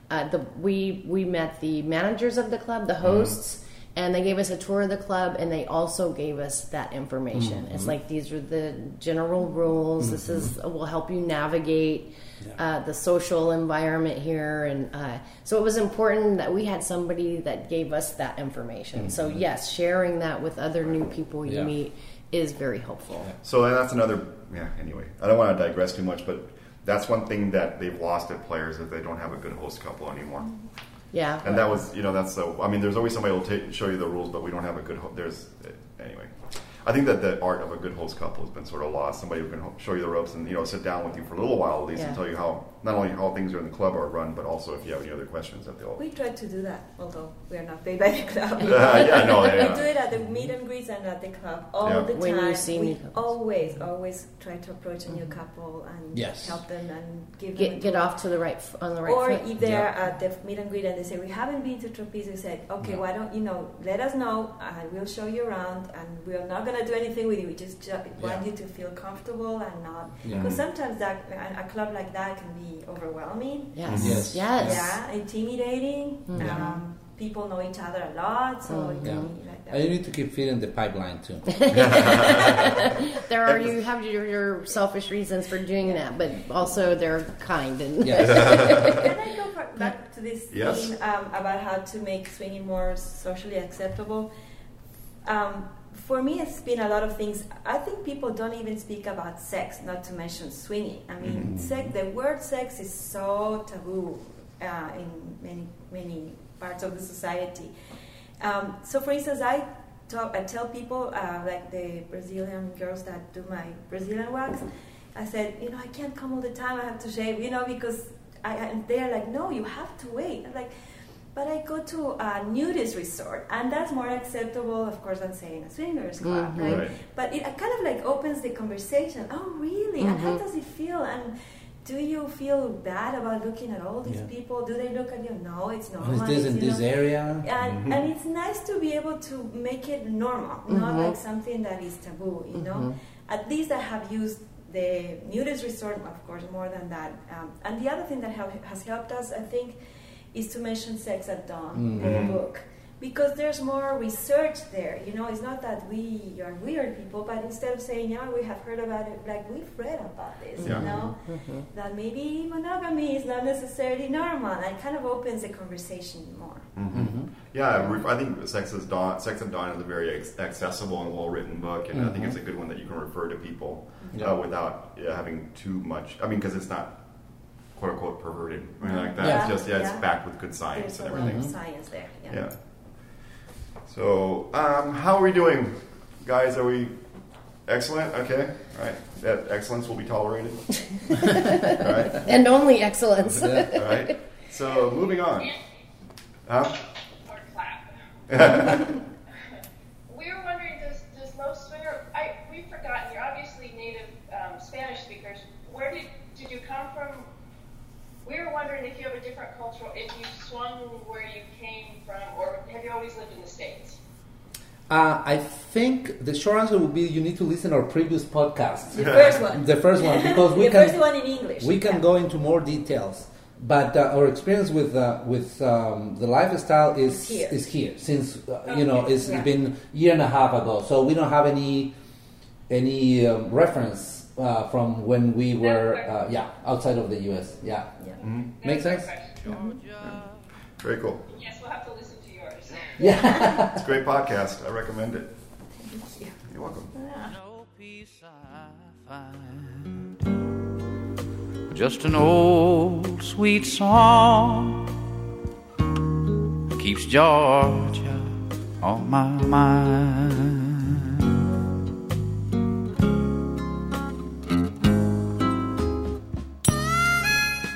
Uh, the, we we met the managers of the club, the hosts, and they gave us a tour of the club, and they also gave us that information. It's like these are the general rules. This is will help you navigate. Uh, the social environment here, and uh, so it was important that we had somebody that gave us that information. So yes, sharing that with other new people you Yeah. meet is very helpful. So that's another. Yeah. Anyway, I don't want to digress too much, but that's one thing that they've lost at players is they don't have a good host couple anymore. Yeah. And that was, you know, that's so. I mean, there's always somebody will show you the rules, but we don't have a good. Ho- there's anyway. I think that the art of a good host couple has been sort of lost. Somebody who can show you the ropes and you know sit down with you for a little while at least and tell you how not only how things are in the club are run, but also if you have any other questions that they'll. We try to do that, although we are not paid by the club. yeah, no, we yeah. do it at the meet and greets and at the club all Yeah. the time. When you see we always, always try to approach a new mm-hmm. couple and Yes. help them and give them get a get off to the right f- on the right or foot. if they're Yeah. at the meet and greet and they say we haven't been to Trapeze, we said okay, Yeah. why don't you know? Let us know and we'll show you around. And we're not gonna do anything with you. We just, ju- want Yeah. you to feel comfortable and not Yeah. because sometimes that a, a club like that can be overwhelming. Yes. Yes. Yes. Yeah, intimidating. Mhm. Um, people know each other a lot, so it Yeah. can be like that. And you need to keep feeding the pipeline too. There are you have your, your selfish reasons for doing that, but also they're kind and Yes. Can I go back to this Yes. theme um, about how to make swinging more socially acceptable? Um, for me, it's been a lot of things. I think people don't even speak about sex, not to mention swinging. I mean, sex, the word sex is so taboo uh, in many many parts of the society. Um, so, for instance, I talk, I tell people uh, like the Brazilian girls that do my Brazilian wax. I said, you know, I can't come all the time. I have to shave, you know, because I, and they're like, no, you have to wait. I'm like, but I go to a nudist resort, and that's more acceptable, of course, than saying a swingers club, mm-hmm. right? Right. But it kind of like opens the conversation. Oh, really? And how mm-hmm. does it feel? And do you feel bad about looking at all these Yeah. people? Do they look at you? No, it's normal. is this in this know, area? and, mm-hmm. and it's nice to be able to make it normal, not like something that is taboo, you know. At least I have used the nudist resort, of course, more than that. Um, and the other thing that have, has helped us, I think, is to mention sex at dawn in the mm-hmm. book. Because there's more research there, you know. It's not that we are weird people, but instead of saying, "Yeah, we have heard about it," like we've read about this, Yeah. you know, mm-hmm. that maybe monogamy is not necessarily normal, and it kind of opens the conversation more. Mm-hmm. Yeah, I think Sex is Dawn, Sex at Dawn is a very ex- accessible and well-written book, and I think it's a good one that you can refer to people Yeah. uh, without yeah, having too much. I mean, because it's not quote unquote perverted or anything like that. Yeah. It's just yeah, it's Yeah. backed with good science There's and a lot everything. of science there. Yeah. Yeah. So, um, how are we doing, guys? Are we excellent? Okay, all right. That excellence will be tolerated. all right, And only excellence. all right. So, moving on. Huh? Or clap. we were wondering, does, does Los Swinger, I, we've forgotten, you're obviously native um, Spanish speakers. Where did, did you come from? We were wondering if you have a different cultural, if you swung where you came from, or have you always lived in the States? Uh, I think the short answer would be you need to listen to our previous podcast, The first one. the first one, because we the can first one in English. we can yeah. go into more details. But uh, our experience with uh, with um, the lifestyle is Here. is here since uh, you know Okay, it's yeah. been year and a half ago. So we don't have any any um, reference uh, from when we were uh, yeah outside of the U.S. Yeah, Yeah. Make That's sense? My question. Very cool. Yes, we'll have to listen to yours. yeah. It's a great podcast. I recommend it. Thank you. You're welcome. No peace I find. Just an old sweet song keeps Georgia on my mind.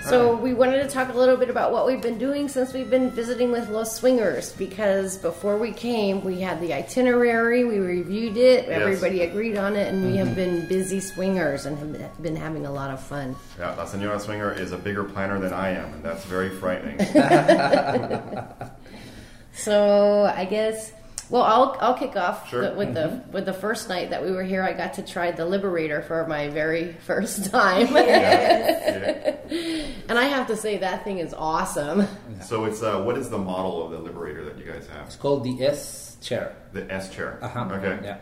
So we wanted to talk a little bit about what we've been doing since we've been visiting with Los Swingers because before we came, we had the itinerary, we reviewed it, Yes. everybody agreed on it, and we have mm-hmm. been busy swingers and have been having a lot of fun. Yeah, La Senora Swinger is a bigger planner than I am, and that's very frightening. So I guess, well, I'll I'll kick off Sure. the, with the with the first night that we were here. I got to try the Liberator for my very first time, Yeah. and I have to say that thing is awesome. So it's uh, what is the model of the Liberator that you guys have? It's called the S chair. The S chair. Uh-huh. Okay. Yeah.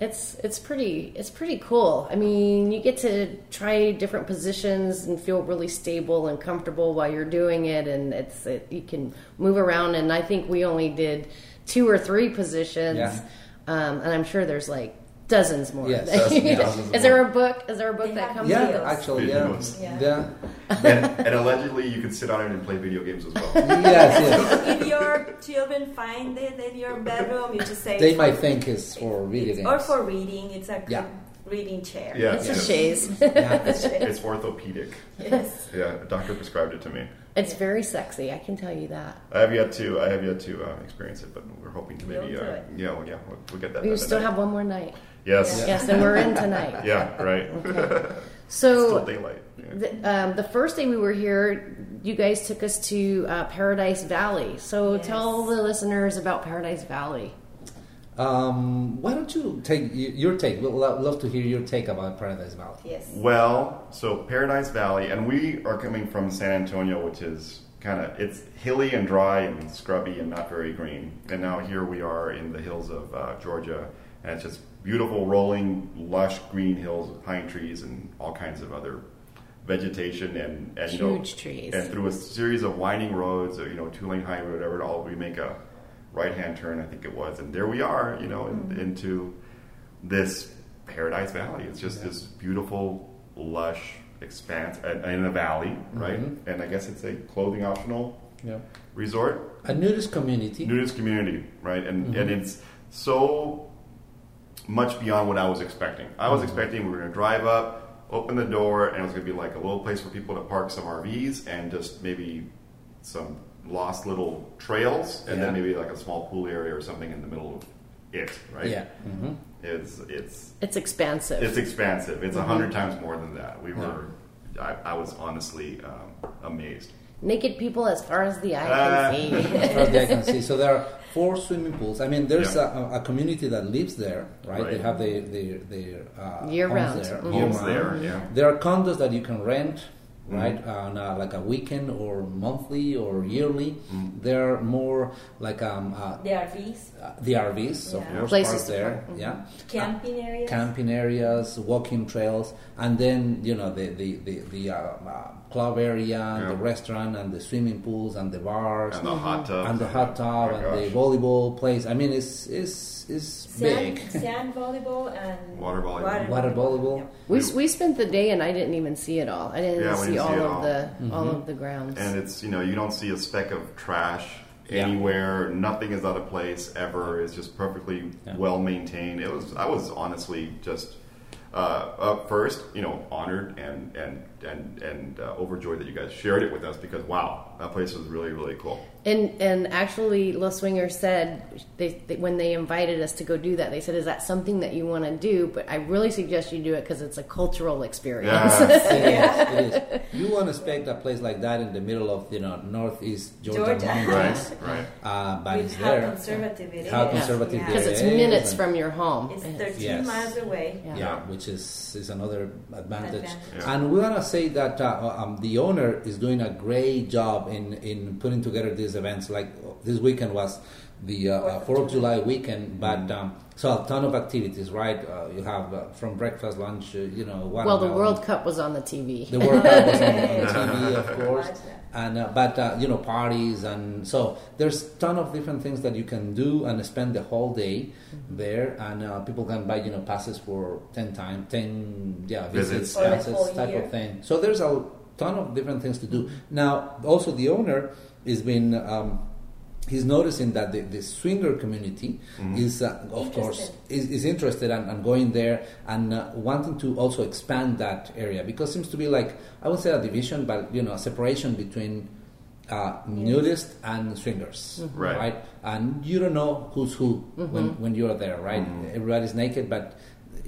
It's it's pretty it's pretty cool. I mean, you get to try different positions and feel really stable and comfortable while you're doing it, and it's it, you can move around. And I think we only did two or three positions, Yeah. um, and I'm sure there's like dozens more. Yes, dozens- dozens is there a book? Is there a book They that comes? Yeah, with it? Videos. actually, yeah. Videos. yeah. Yeah. and, and allegedly, you can sit on it and play video games as well. Yes, yes. if your children find it in your bedroom, you just say They might for- think it's for video games. or for reading. It's a good Yeah. reading chair. Yeah. It's yes. a chaise. Yeah. It's orthopedic. Yes. Yeah, a doctor prescribed it to me. It's very sexy. I can tell you that. I have yet to. I have yet to uh, experience it, but we're hoping to maybe. You'll Uh, yeah, well, yeah, we'll, we'll get that. We done still tonight. have one more night. Yes. Yes, and we're in tonight. Yeah. Right. So Still daylight. Yeah. The, um, the first day we were here, you guys took us to uh, Paradise Valley. So Yes. tell the listeners about Paradise Valley. Um, why don't you take your take? We'd love to hear your take about Paradise Valley. Yes. Well, so Paradise Valley, and we are coming from San Antonio, which is kind of it's hilly and dry and scrubby and not very green. And now here we are in the hills of uh, Georgia, and it's just beautiful, rolling, lush green hills with pine trees and all kinds of other vegetation and, and you know, Huge trees. And through a series of winding roads, or, you know, two lane highway, whatever, it all we make a right hand turn, I think it was, and there we are, you know, in, mm-hmm. into this Paradise Valley. It's just this beautiful, lush expanse and in a valley, mm-hmm. right? And I guess it's a clothing optional Yeah. resort, A nudist community. nudist community, right? And mm-hmm. and it's so much beyond what I was expecting. I was expecting we were going to drive up, open the door, and it was going to be like a little place for people to park some RVs and just maybe some lost little trails, and then maybe like a small pool area or something in the middle of it. Right? Yeah. hmm It's it's It's expansive. it's expansive. It's a Mm-hmm. 100 times more than that. We were. I, I was honestly um, amazed. Naked people as far as the eye Ah. can see. as far as I can see. So there are four swimming pools. I mean, there's Yeah. a, a community that lives there, right? They have their their, their uh, Year homes round. there. Mhm. year Homes round. there, yeah. There are condos that you can rent, Mm-hmm. right? On uh, like a weekend or monthly or yearly. Mm-hmm. They're more like um, uh, The RVs, uh, the RVs, of Yeah. course, Places there. park. Mhm. Yeah. camping areas. Camping areas, walking trails, and then you know the the the, the uh, uh, club area, Yeah. the restaurant, and the swimming pools, and the bars, And the hot tub. and the hot tub Oh my and the volleyball place. I mean, it's it's it's Sand, big. sand volleyball and Water volleyball. Water volleyball. we, we spent the day and I didn't even see it all. I didn't Yeah, see didn't all see of all. the Mm-hmm. all of the grounds. And it's you know you don't see a speck of trash Yeah. anywhere. Nothing is out of place ever. It's just perfectly Yeah. well maintained. It was I was honestly just uh, first you know honored and and and and uh, overjoyed that you guys shared it with us because wow that place was really really cool. And and actually, Los Swinger said they, they, when they invited us to go do that, they said, "Is that something that you want to do?" But I really suggest you do it because it's a cultural experience. Yeah. It is, it is. You want to expect a place like that in the middle of you know northeast Georgia, Georgia. mountains, right, right. uh, but With it's how there. conservative it is. How conservative yeah. Because it's minutes from your home. It's And 13 Yes. miles away. Yeah. yeah, which is is another advantage. Advantage. Yeah. And we want to say that uh, um, the owner is doing a great job in in putting together these events. Like this weekend was the uh, uh, Fourth of July weekend, but um, so a ton of activities. Right, uh, you have uh, from breakfast, lunch, uh, you know. Well, the watermelon. World Cup was on the TV. The World Cup was on, on TV, of course, and uh, but uh, you know parties and so there's ton of different things that you can do and spend the whole day there, and uh, people can buy you know passes for ten time, ten yeah Visits. visits, passes type year. of thing. So there's a ton of different things to do. Now, also the owner has been. Um, He's noticing that the, the swinger community is, uh, of course, is, is interested and, and going there and uh, wanting to also expand that area because it seems to be like I would say a division, but you know, a separation between uh, nudists and swingers, Right. And you don't know who's who when, when you're there, right? Mm-hmm. Everybody's naked, but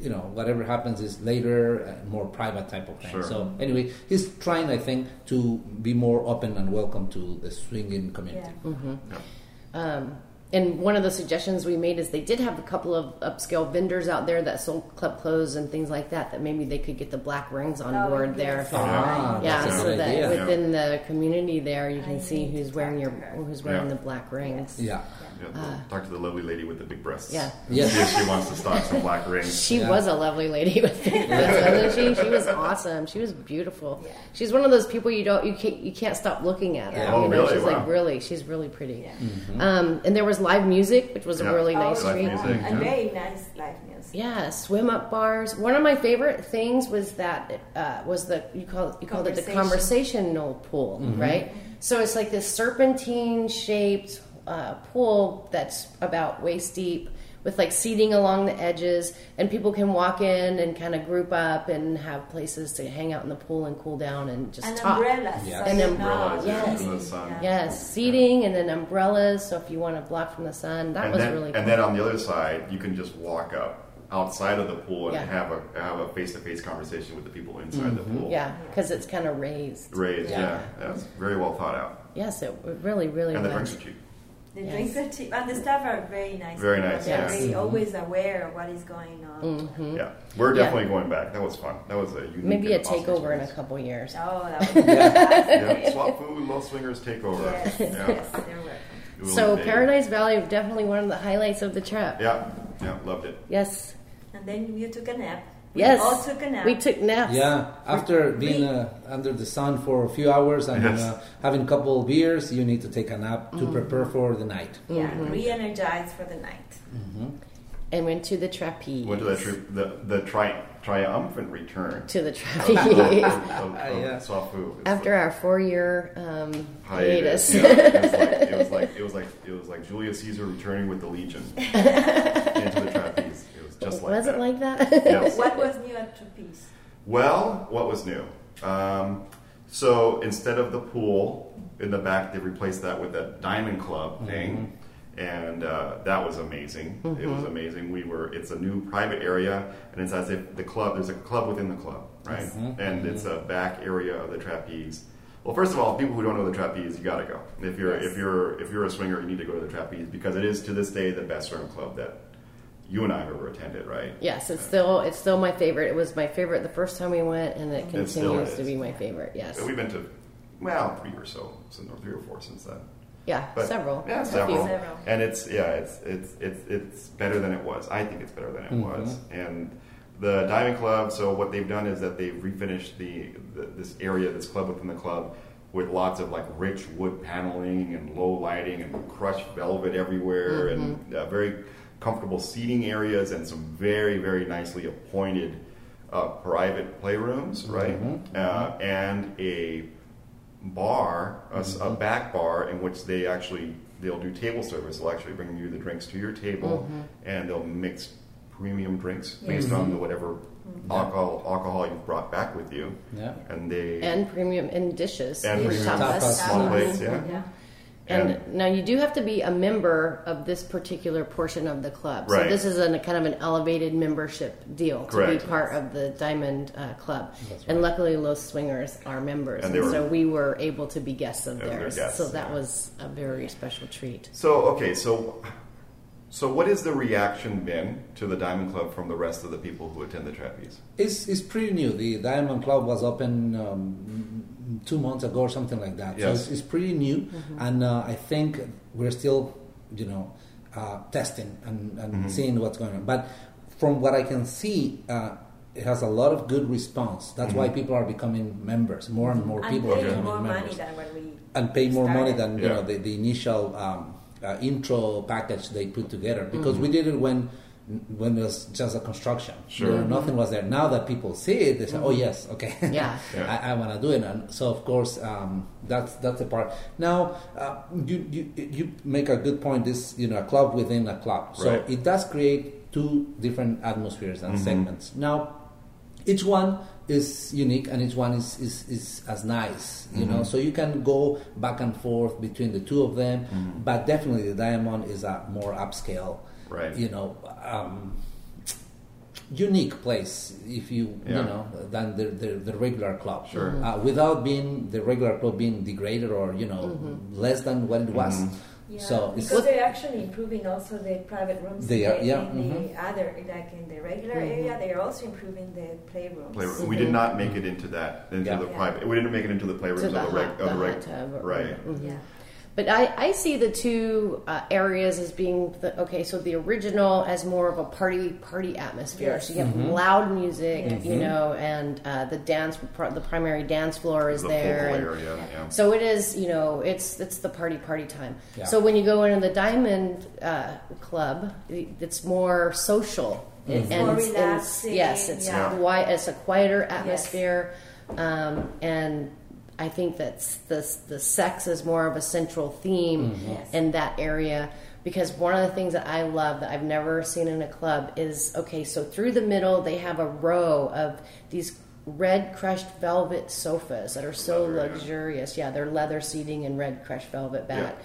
you know whatever happens is later, uh, more private type of thing. Sure. So anyway, he's trying, I think, to be more open and welcome to the swinging Yeah. community. Um, and one of the suggestions we made is they did have a couple of upscale vendors out there that sold club clothes and things like that. That maybe they could get the black rings on Oh, board there. Ah, yeah, that's a so good that idea. within the community there, you can I see who's wearing your talk to her. who's wearing Yeah. the black rings. Yeah. Yeah, talk to the lovely lady with the big breasts. Yeah. And Yes. See if she wants to stock some black rings. She Yeah. was a lovely lady with big breasts, wasn't she? She was awesome. She was beautiful. Yeah. She's one of those people you don't you can't you can't stop looking at her. Yeah. Oh, you know, really? she's Wow. like really she's really pretty. Yeah. Mm-hmm. Um, and there was live music, which was Yeah. a really Oh, nice Live treat. music. And yeah. very nice live music. Yeah, swim up bars. One of my favorite things was that uh, was the you call you called it the conversational pool, right? So it's like this serpentine shaped uh, pool that's about waist deep with like seating along the edges, and people can walk in and kind of group up and have places to hang out in the pool and cool down and just And talk. umbrellas. Yes. And you umbrellas, know, yes. In. Yeah. Yes, seating and then umbrellas. So if you want to block from the sun, that and was then, really. Cool. and then on the other side, you can just walk up outside of the pool and Yeah. have a have a face to face conversation with the people inside the pool. yeah, because it's kind of raised. Raised, Yeah. yeah. That's very well thought out. Yes, it really, really And the was. drinks are cheap. The Yes. drinks are cheap, and the staff are very nice. Very people. nice, They're yeah. very always aware of what is going on. Mhm. Yeah. We're Yeah. definitely going back. That was fun. That was a unique Maybe a and awesome takeover in a experience. couple years. Oh, that was fantastic. Yeah, Swap Fu, Los Swingers takeover. Yes, Yeah. yes, they're welcome. It was So big. Paradise Valley definitely one of the highlights of the trip. Yeah, yeah, loved it. Yes, And then you took a nap. We yes. all took a nap. We took naps. Yeah, after being uh, under the sun for a few hours and Yes. uh, having a couple of beers, you need to take a nap to prepare for the night. Yeah, Mm-hmm. re-energized for the night. And went to the trapeze. Went to that trip, the the tri- triumphant return To the of, trapeze. of, of, Yeah. Swapfu. It's After our four-year um, hiatus. hiatus. Yeah, it was like it was like it was like it was like Julius Caesar returning with the legion into the trapeze. It was just like was that. it like that? Yes. What was new at Trapeze? Well, what was new? Um, so instead of the pool in the back, they replaced that with a diamond club thing, and uh, that was amazing. It was amazing. We were. It's a new private area, and it's as if the club. There's a club within the club, right? And it's a back area of the trapeze. Well, first of all, people who don't know the trapeze, you got to go. If you're Yes. if you're if you're a swinger, you need to go to the trapeze because it is to this day the best swim club that you and I have ever attended, right? Yes, it's still it's still my favorite. It was my favorite the first time we went, and it It continues to be my favorite. Yes, And we've been to well three or so, so three or four since then. yeah, But several. Yeah, several. Several. And it's yeah, it's it's it's it's better than it was. I think it's better than it was. And the Diamond Club. So what they've done is that they've refinished the, the this area, this club within the club, with lots of like rich wood paneling and low lighting and crushed velvet everywhere and uh, very comfortable seating areas and some very very nicely appointed uh, private playrooms, right? Uh, and a bar, a back bar in which they actually they'll do table service. They'll actually bring you the drinks to your table, and they'll mix premium drinks based on the whatever alcohol alcohol you've brought back with you. Yeah. And they and premium in dishes, and premium tapas. Tapas. small Mhm. plates, yeah. Yeah. And, And- now you do have to be a member of this particular portion of the club. Right. So this is a kind of an elevated membership deal to Correct. be part of the Diamond uh, Club. And luckily, Los Swingers are members, And and, they were- so we were able to be guests of theirs. guests, so that yeah. was a very special treat. So okay, so so what has the reaction been to the Diamond Club from the rest of the people who attend the trapeze? It's, it's pretty new. The Diamond Club was open um, two months ago or something like that. So Yes. it's, it's pretty new, and uh, I think we're still, you know, uh, testing and, and seeing what's going on. But from what I can see, uh, it has a lot of good response. That's why people are becoming members. More and more And people are becoming more members money than when we and pay more money than you Yeah. know the, the initial um, uh, intro package they put together because we did it when when it was just a construction. Sure. You know, nothing was there. Now that people see it, they say, "Oh yes, okay, Yeah. Yeah. I, I want to do it." And so, of course, um, that's that's the part. Now, uh, you, you you make a good point. This you know, a club within a club, so Right. it does create two different atmospheres and Mhm. segments. Now, each one is unique and each one is, is, is as nice you know so you can go back and forth between the two of them but definitely the diamond is a more upscale Right. you know um, unique place if you Yeah. you know than the, the, the regular club Sure. uh, without being the regular club being degraded or you know less than what it was Yeah, so it's because they're actually improving also the private rooms. They are, yeah, In the mhm. other, like in the regular area, they are also improving the playrooms. Playroom. We did not make it into that into Yeah. the Yeah. private. We didn't make it into the playrooms To of the the, reg, hot- of the the reg, hot tub or- right. Yeah. But I, I see the two uh, areas as being the, okay. So the original as more of a party party atmosphere. Yes. So you have loud music, Yes. you know, and uh, the dance the primary dance floor is The there. focal and- area, yeah. So it is, you know, it's it's the party party time. Yeah. So when you go into the Diamond uh, Club, it's more social. It's and more it's- relaxing, yes, it's yeah. quiet. It's a quieter atmosphere, um, and I think that the the sex is more of a central theme Yes. in that area. Because one of the things that I love that I've never seen in a club is okay. So through the middle, they have a row of these red crushed velvet sofas that are so Leather, luxurious. Yeah, they're leather seating and red crushed velvet back. Yeah.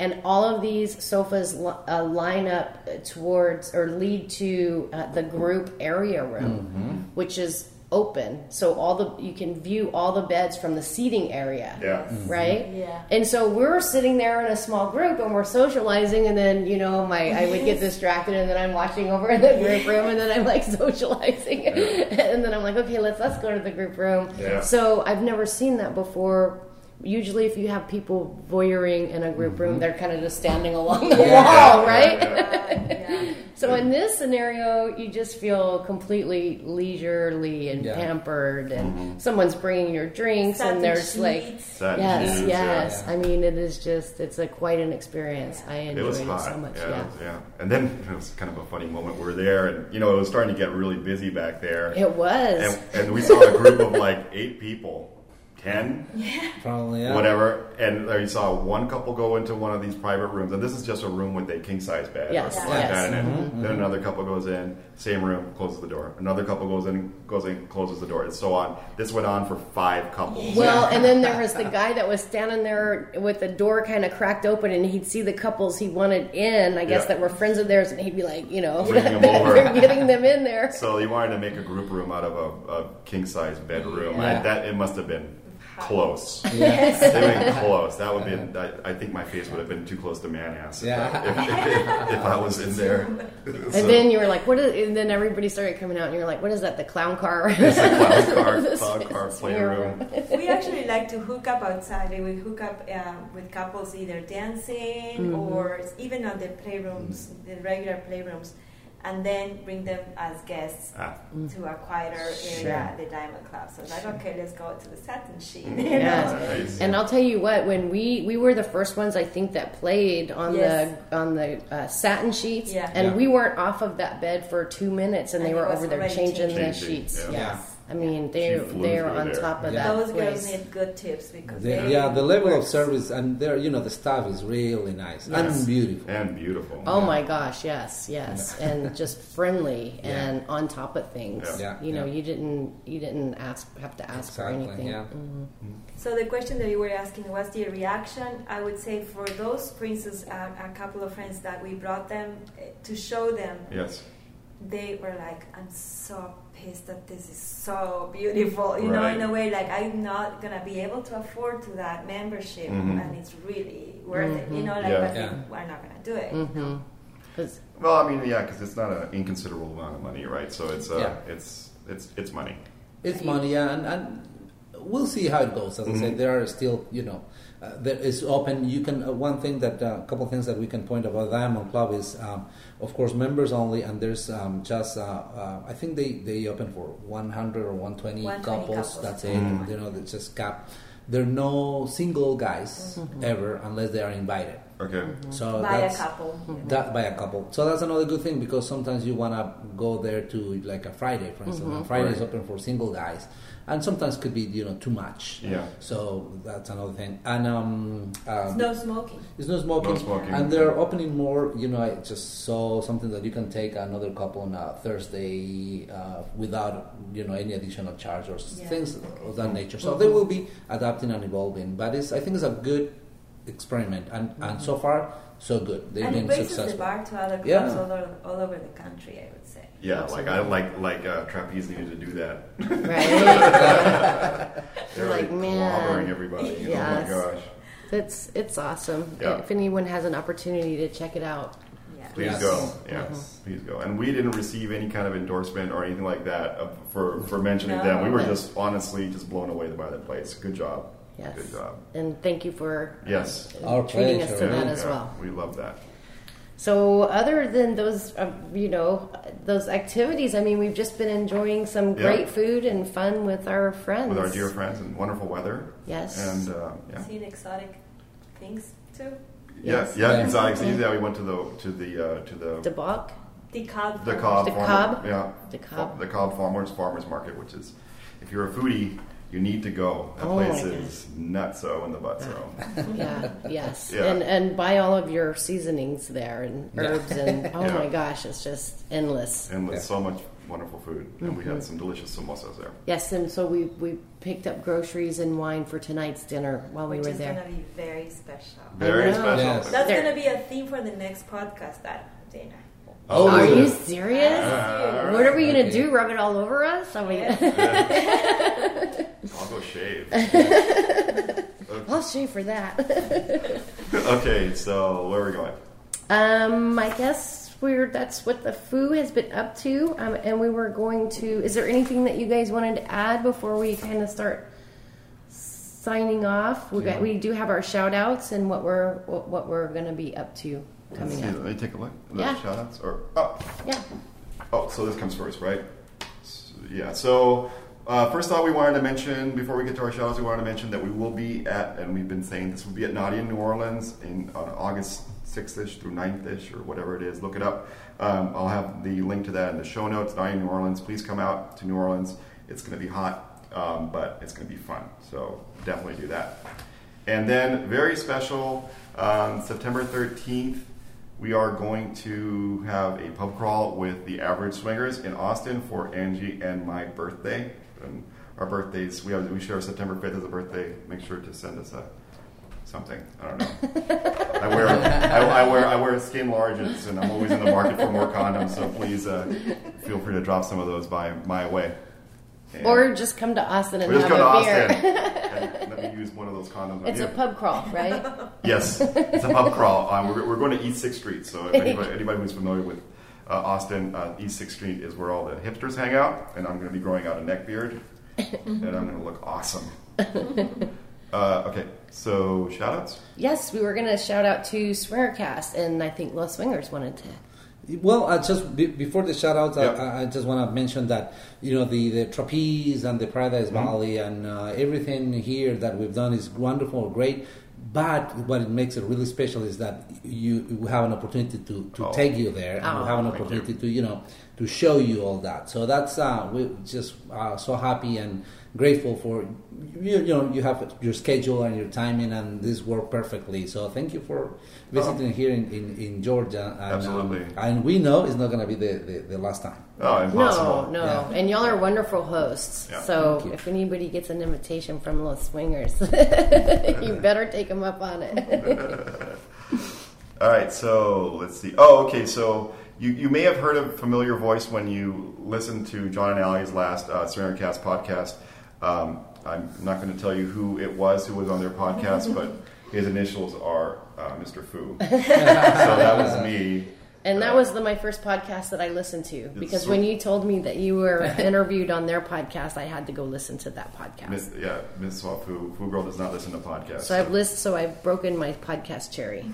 And all of these sofas uh, line up towards or lead to uh, the group area room, which is open. So all the you can view all the beds from the seating area. Yeah. Mm-hmm. Right. Yeah. And so we're sitting there in a small group and we're socializing, and then you know my I would get distracted, and then I'm watching over in the group room, and then I'm like socializing, and then I'm like, okay, let's let's go to the group room. Yeah. So I've never seen that before. Usually, if you have people voyeuring in a group mm-hmm. room, they're kind of just standing along the wall, Yeah, right? yeah, yeah. So in this scenario, you just feel completely leisurely and Yeah. pampered, and Mm-hmm. someone's bringing your drinks, Satin and there's like. Satin yes, shoes, yes. yeah. I mean, it is just it's a quite an experience. I It enjoyed was it, so much. yeah, Yeah, was- yeah. And then it was kind of a funny moment. We're there, and you know, it was starting to get really busy back there. it was. and, and we saw a group of like eight people, ten, Probably, yeah. whatever. And there you saw one couple go into one of these private rooms, and this is just a room with a king size bed. or Yes, like yes. that in it. Mm-hmm, Then another couple goes in, same room, closes the door. Another couple goes in, goes in, closes the door, and so on. This went on for five couples. Well, and then there was the guy that was standing there with the door kind of cracked open, and he'd see the couples he wanted in, I guess, Yeah. that were friends of theirs, and he'd be like, you know, them over. getting them in there. So he wanted to make a group room out of a, a king size bedroom. Yeah. And that it must have been close. Yes. They've been close. That would be. I, I think my face would have been too close to man ass. If, Yeah. if, if, if I was in there. And then you were like, "What is?" And then everybody started coming out, and you were like, "What is that? The clown car?" it's a clown car, This clown car playroom. we actually like to hook up outside. We hook up uh, with couples either dancing or even on the playrooms, the regular playrooms, and then bring them as guests Ah, to a quieter area, at the Diamond Club. So it's like, okay, let's go to the satin sheet. you know? Yes. nice. And I'll tell you what, when we we were the first ones, I think that played on Yes. the on the uh, satin sheets, Yeah. and Yeah. we weren't off of that bed for two minutes, and, And they were over there already changing the sheets. Yeah. Yes, I mean they She flew they're on there. top of Yeah. that Those girls place. need good tips because The- they yeah, the level of service and there, you know, the staff is really nice Yes. and beautiful. and beautiful. Oh my gosh, yes, yes, and just friendly Yeah. and on top of things. Yeah. Yeah, You know, yeah. you didn't you didn't ask have to ask for anything. yeah. Mhm. So the question that you were asking was the reaction. I would say for those, for instance, uh, a couple of friends that we brought them uh, to show them, Yes. they were like, "I'm so pissed that this is so beautiful." You know, in a way, like I'm not gonna be able to afford to that membership, Mhm. and it's really worth it. You know, like Yeah. but Yeah. we're not gonna do it. Mhm. 'Cause- Well, I mean, yeah, because it's not an inconsiderable amount of money, right? So it's uh, Yeah. it's it's it's money. It's money, yeah, and, and we'll see how it goes. As I Mhm. said, there are still, you know, uh, there is open. You can uh, one thing that a couple of things that we can point about Diamond Club is, um, of course, members only, and there's um, just uh, uh, I think they they open for 100 or 120, 120 couples. couples. That's it. Mhm. You know, it's just cap. There are no single guys ever unless they are invited. Okay. So By a that's, couple. that by a couple. So that's another good thing because sometimes you wanna go there to like a Friday, for instance. And Friday is Right. open for single guys, and sometimes could be you know too much. Yeah. So that's another thing. And um, It's um no smoking. it's no smoking. No smoking. And they're opening more. You know, I just saw something that you can take another couple on a Thursday uh, without you know any additional charge or Yeah. things of that nature. So they will be adapting and evolving. But it's I think it's a good experiment, and and so far so good. They've and it been raises successful. the bar to other clubs Yeah. all, over, all over the country, I would. Yeah, like I like like uh, trapeze needed to do that. Right. They're Like, like, man. clobbering everybody. You Yes. Oh my gosh. it's it's awesome. Yeah. If anyone has an opportunity to check it out, Yeah. Please Yes. go. Yes, please go. And we didn't receive any kind of endorsement or anything like that for for mentioning No. them. We were just honestly just blown away by that place. Good job. yes. Good job. And thank you for Yes. Our treating us pleasure. to that as yeah, well. We love that. So, other than those, uh, you know, those activities, I mean, we've just been enjoying some Yeah. great food and fun with our friends. With our dear friends and wonderful weather. Yes. And uh, yeah. Seeing exotic things too. Yeah, Yes. yeah, Yeah. exactly. Yeah, we went to the to the uh, to the The Bach, The cob. the Cobb The farmer, Cobb? yeah, The Cobb. the Cobb Farmers Farmers Market, which is if you're a foodie, you need to go. That Oh place my is nutso in the butso. yeah, yes, Yeah. and and buy all of your seasonings there and Yeah. herbs and oh Yeah. my gosh, it's just endless. and with Yeah. so much wonderful food, and we Mm-hmm. had some delicious samosas there. Yes, and so we we picked up groceries and wine for tonight's dinner while we which were is there. gonna be very special. Very special. Yes. That's There. gonna be a theme for the next podcast, that Dana. Oh, Are you serious? Uh, what are we gonna Okay. do? Rub it all over us? I mean, I'll go shave. I'll shave for that. okay, so where are we going? Um, I guess we're that's what the Fu has been up to, um, and we were going to. Is there anything that you guys wanted to add before we kind of start signing off? We got we do have our shout outs and what we're what, what we're going to be up to Let's coming see, up. let me take a look. The Yeah. shout outs or oh Yeah. Oh, so this comes first, right? S- Yeah. So uh, first off, we wanted to mention before we get to our shoutouts, we wanted to mention that we will be at, and we've been saying this will be at Naughty in New Orleans in on August 6th-ish through 9th-ish or whatever it is. Look it up. Um, I'll have the link to that in the show notes. Naughty in New Orleans. Please come out to New Orleans. It's going to be hot. um, but it's going to be fun. So definitely do that. And then very special, on September 13th, we are going to have a pub crawl with the Average Swingers in Austin for Angie and my birthday. And our birthdays, we have we share September 5th as a birthday. Make sure to send us a something. I don't know. I wear I, I wear I wear skin larges, and I'm always in the market for more condoms. So please uh, feel free to drop some of those by my way. And- Or just come to Austin and have a beer. Austin and let me use one of those condoms. on It's a pub crawl, right? Yes, it's a pub crawl. Um, we're, we're going to East Sixth Street, so if anybody, anybody who's familiar with uh, Austin, uh, East Sixth Street is where all the hipsters hang out, and I'm going to be growing out a neck beard, and I'm going to look awesome. Uh, okay, so shout outs. yes, we were going to shout out to Swingercast, and I think Los Swingers wanted to. Well, uh, just be, before the shout outs, Yeah. I, I just want to mention that, you know, the, the trapeze and the Paradise Valley and uh, everything here that we've done is wonderful, great. But what it makes it really special is that you, you have an opportunity to, to Oh. take you there and Oh, you have an opportunity you. to, you know, to show you all that. So that's, uh, we're just uh, so happy and grateful for, you, you know, you have your schedule and your timing and this worked perfectly. So thank you for visiting here in, in, in Georgia. And, um, Absolutely. and we know it's not going to be the, the, the last time. Oh, impossible. No, no. Yeah. And y'all are wonderful hosts. Yeah. so if anybody gets an invitation from Los Swingers, you better take them up on it. All right, so let's see. Oh, okay. So you, you may have heard a familiar voice when you listened to John and Allie's last uh, Cast podcast. Um, I'm not going to tell you who it was who was on their podcast, but his initials are uh, Mr. Fu. so that was me. And that Uh, was the, my first podcast that I listened to because when you told me that you were interviewed on their podcast, I had to go listen to that podcast. Miss, yeah, Miss Swap Fu. Fu Girl does not listen to podcasts. So I've list, so I've broken my podcast cherry.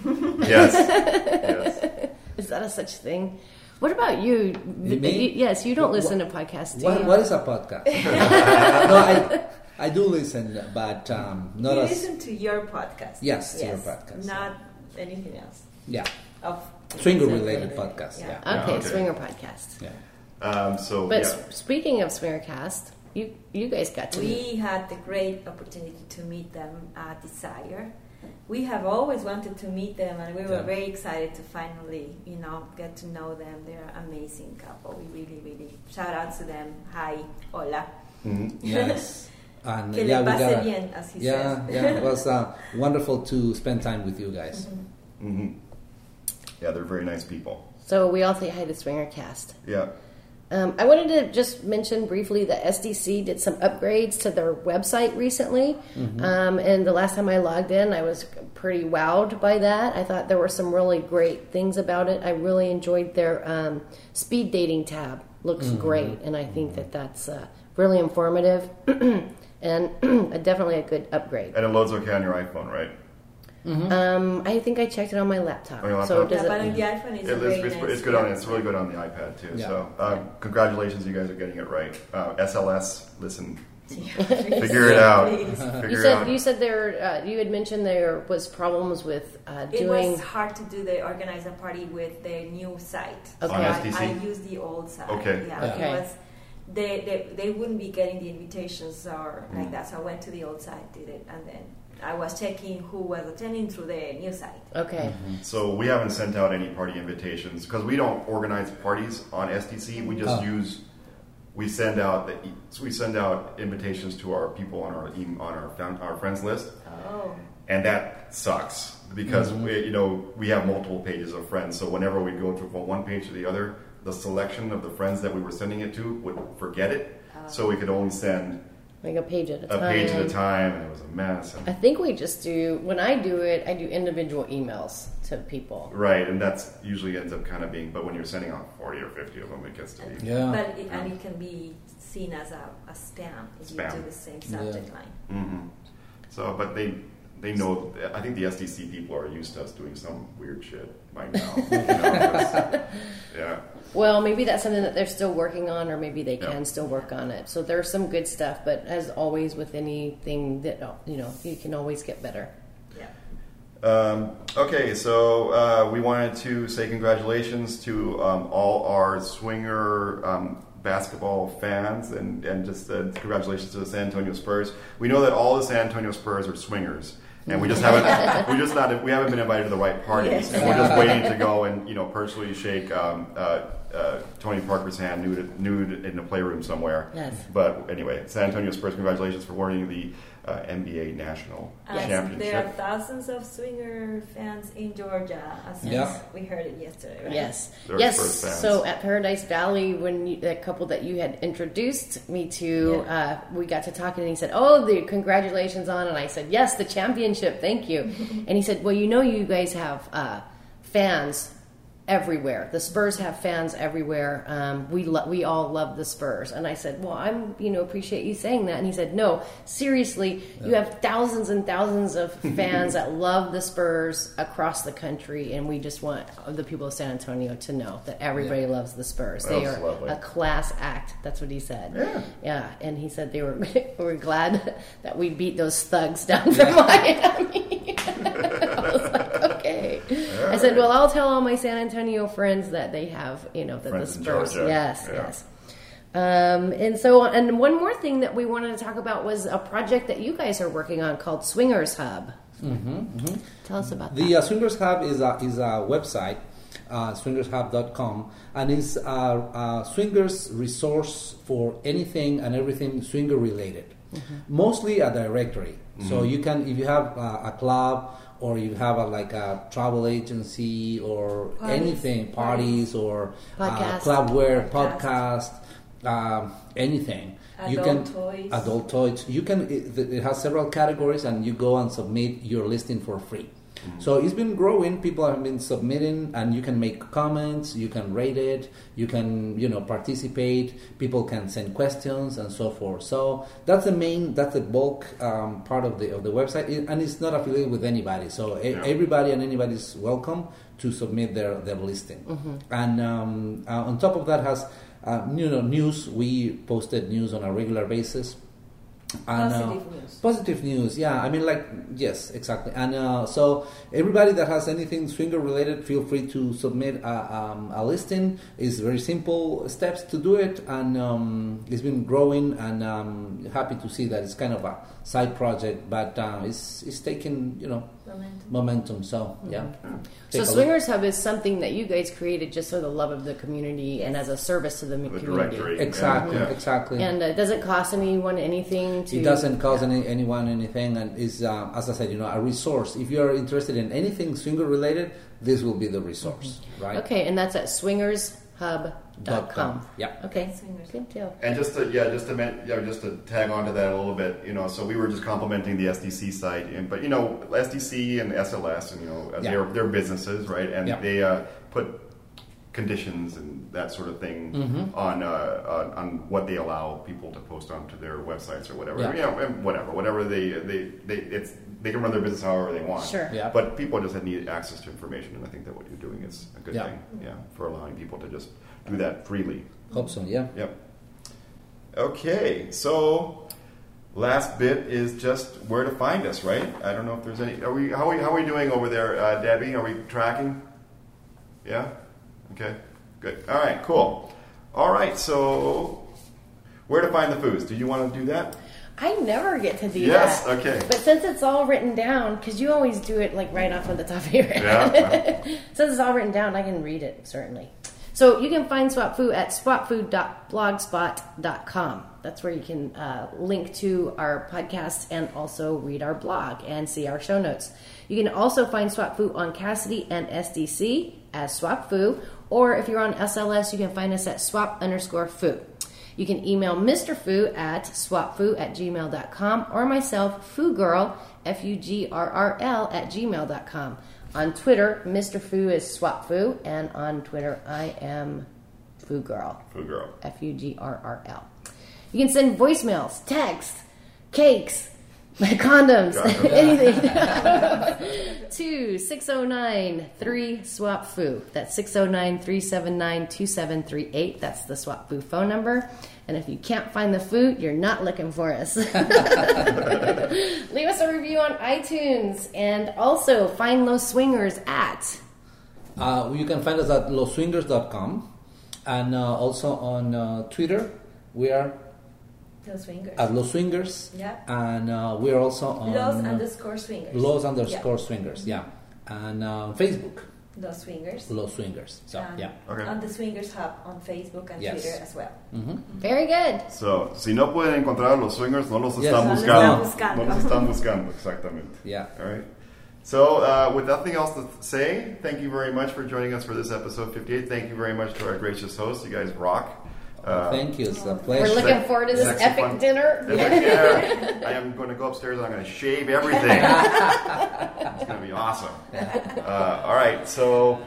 Yes. yes. Is that a such thing? What about you? You yes, you don't What- listen to podcasts, do What, you? what is a podcast? no, I, I do listen, but um, not you as. listen to your podcast. Yes, to your podcast. Not anything else. Yeah, Of Swinger related podcast. Yeah. Yeah. Yeah, okay, okay. Swinger podcast. yeah. Um, so But yeah. s- speaking of Swingercast, you you guys got to meet. We had the great opportunity to meet them at Desire. We have always wanted to meet them, and we were Yeah. very excited to finally, you know, get to know them. They're an amazing couple. We really, really shout out to them. Hi, hola. Yes. And Que yeah, le pase got. a- bien, as he Yeah, says. yeah. It was uh, wonderful to spend time with you guys. hmm Yeah, they're very nice people. So we all say hi to Swingercast. Yeah. Um, I wanted to just mention briefly that SDC did some upgrades to their website recently. Um, and the last time I logged in, I was pretty wowed by that. I thought there were some really great things about it. I really enjoyed their um, speed dating tab. Looks great, and I think that that's uh, really informative and definitely a good upgrade. And it loads okay on your iPhone, right? Um, I think I checked it on my laptop. On your So laptop? does Yeah, but on it? the iPhone, it's It- very it's, it's, nice. it's good on yeah. it's really good on the iPad too. Yeah. So um, congratulations, you guys are getting it right. Uh, SLS, listen, Figure figure it out. You Figure it said out. you said there. Uh, you had mentioned there was problems with uh, It doing. was hard to do the organize a party with the new site. Okay. On I, SDC? I used the old site. Okay. Yeah, Okay. it was. They, they, they wouldn't be getting the invitations or Mm. like that, so I went to the old site, did it, and then I was checking who was attending through the new site. Okay. Mm-hmm. So we haven't sent out any party invitations because we don't organize parties on SDC. We just Oh. use we send out the, we send out invitations to our people on our on our our friends list, Oh. and that sucks because mm-hmm. we, you know we have multiple pages of friends. So whenever we go to from one page to the other, the selection of the friends that we were sending it to would forget it. Oh. So we could only send Like a page at a a time. A page at a time, and it was a mess. I think we just do when I do it. I do individual emails to people. right, and that's usually ends up kind of being. But when you're sending out forty or fifty of them, it gets to be. Yeah. But it, and it can be seen as a, a spam if you do the same subject line. hmm So, but they they know. I think the SDC people are used to us doing some weird shit by now. you know, 'cause- yeah. Well, maybe that's something that they're still working on, or maybe they Yeah. can still work on it. So there's some good stuff, but as always with anything that you know, you can always get better. Yeah. Um, okay, so uh, we wanted to say congratulations to um, all our swinger um, basketball fans, and and just uh, congratulations to the San Antonio Spurs. We know that all the San Antonio Spurs are swingers. And we just haven't, we just not, we haven't been invited to the right parties, Yes. and we're just waiting to go and you know personally shake um, uh, uh, Tony Parker's hand nude, nude in a playroom somewhere. Yes. But anyway, San Antonio Spurs, congratulations for winning the uh, NBA National And there are thousands of swinger fans in Georgia, as Yeah. we heard it yesterday. Right? Yes, They're yes. So at Paradise Valley, when you, the couple that you had introduced me to, Yeah. uh, we got to talking, and he said, "Oh, the congratulations on," and I said, "Yes, the championship, thank you." and he said, "Well, you know, you guys have uh, fans." Everywhere, the Spurs have fans everywhere. Um, we lo- we all love the Spurs, and I said, "Well, I'm you know appreciate you saying that." And he said, "No, seriously, you have thousands and thousands of fans that love the Spurs across the country, and we just want the people of San Antonio to know that everybody loves the Spurs. They are lovely. a class act. That's what he said. Yeah. yeah. And he said they were were glad that we beat those thugs down from Miami. I was like, okay. I said, well, I'll tell all my San Antonio friends that they have, you know, that Friends the in Spurs. Georgia. Yes, Yeah. yes. Um, and so, and one more thing that we wanted to talk about was a project that you guys are working on called Swingers Hub. Mm-hmm, Tell us about The that. uh, Swingers Hub is a, is a website, uh, swingershub.com, and is a, a swingers resource for anything and everything swinger related. Mostly a directory. So you can, if you have uh, a club or you have a, like a travel agency or Parties. anything, parties or uh, Podcast. clubwear, Podcast. podcast, um, anything. you Adult can toys. adult toys. You can. It, it has several categories, and you go and submit your listing for free. So it's been growing. People have been submitting, and you can make comments. You can rate it. You can, you know, participate. People can send questions and so forth. So that's the main. That's the bulk um, part of the of the website, It- and it's not affiliated with anybody. So e- Yeah. everybody and anybody is welcome to submit their their listing. And um, uh, on top of that, has uh, you know news. We posted news on a regular basis. And, uh, Positive news. Positive news, yeah. I mean, like, yes, exactly. And uh, so, everybody that has anything swinger related, feel free to submit a, um, a listing. It's very simple steps to do it, and um, it's been growing. And um, happy to see that it's kind of a side project, but uh, it's it's taking you know Momentum. momentum. So yeah. So Take a look. Swingers Hub is something that you guys created just for the love of the community and as a service to the The community. directory. Exactly, Yeah. exactly. And uh, it doesn't cost anyone anything to. It doesn't cost any, anyone anything, and is uh, as I said, you know, a resource. If you are interested in anything swinger related, this will be the resource, right? Okay, and that's at swingershub.com. Dot com. Yeah. Okay, good deal. And just to yeah, just to men, yeah, just to tag on to that a little bit, you know, so we were just complimenting the SDC site, and, but you know, SDC and SLS, and you know, Yeah. they're they're businesses, right? And Yeah. they uh, put conditions and that sort of thing Mm-hmm. on, uh, on on what they allow people to post onto their websites or whatever, Yeah. you know, whatever, whatever they they they it's they can run their business however they want. Sure. Yeah. But people just need access to information, and I think that what you're doing is a good Yeah. thing, yeah, for allowing people to just do that freely. Hope so. Yeah. Yep. Okay, so last bit is just where to find us, right? I don't know if there's any. Are we? How are we, how are we doing over there, uh, Debbie? Are we tracking? Yeah. Okay. Good. All right. Cool. All right. So, where to find the Fus? Do you want to do that? I never get to do Yes, that. Yes, okay. But since it's all written down, because you always do it like right off of the top of your head. Yeah. since it's all written down, I can read it certainly. So you can find Swap Fu at swapfu.blogspot.com. That's where you can uh, link to our podcast and also read our blog and see our show notes. You can also find Swap Fu on Kasidie and SDC as Swap Fu, or if you're on SLS, you can find us at swap underscore fu. You can email Mr. Fu at swapfu at gmail.com or myself, FuGrrl, F U G R R L, at gmail.com. On Twitter, Mr. Fu is swapfu, and on Twitter, I am FuGrrl, Food girl. F U G R R L. You can send voicemails, text, cakes, condoms, Condoms. anything to 609 3 Swap Fu. That's 609 379 2738. That's the Swap Fu phone number. And if you can't find the Fu, you're not looking for us. Leave us a review on iTunes and also find Los Swingers at. Uh, you can find us at losswingers.com And uh, also on uh, Twitter, we are Los swingers. at Los Swingers. Yeah. And uh, we are also on Los underscore swingers. Los underscore Yeah. Swingers. Yeah. And uh, Facebook, Los swingers. Los Swingers. So Um, yeah. Okay. On the Swingers Hub on Facebook and Yes. Twitter as well. hmm Very good. So, si no pueden encontrar a los swingers, no los Yes. están No los buscando. están buscando. No los están buscando, exactamente. Yeah. All right. So, uh, with nothing else to say, thank you very much for joining us for this episode 58. Thank you very much to our gracious hosts. You guys rock. Uh, Thank you. It's a We're looking forward to this Sexy epic fun. dinner. Yeah. I am going to go upstairs and I'm going to shave everything. it's going to be awesome. Uh, all right. So,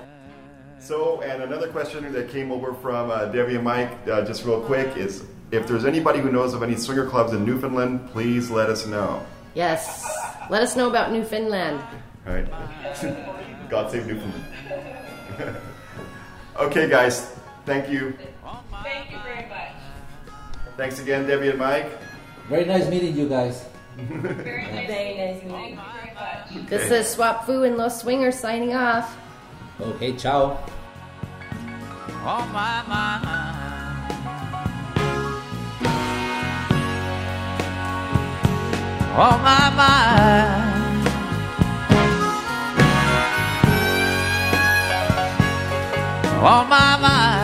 so, and another question that came over from uh, Debbie and Mike, uh, just real quick, is if there's anybody who knows of any swinger clubs in Newfoundland, please let us know. Yes. Let us know about Newfoundland. All right. God save Newfoundland. okay, guys. Thank you. Thank you very much. Thanks again, Debbie and Mike. Very nice meeting you guys. Very nice. Very nice Thank meeting. you very much. This is Swap Fu and Los Swingers signing off. Okay, ciao. on my mind. On my mind. On my mind.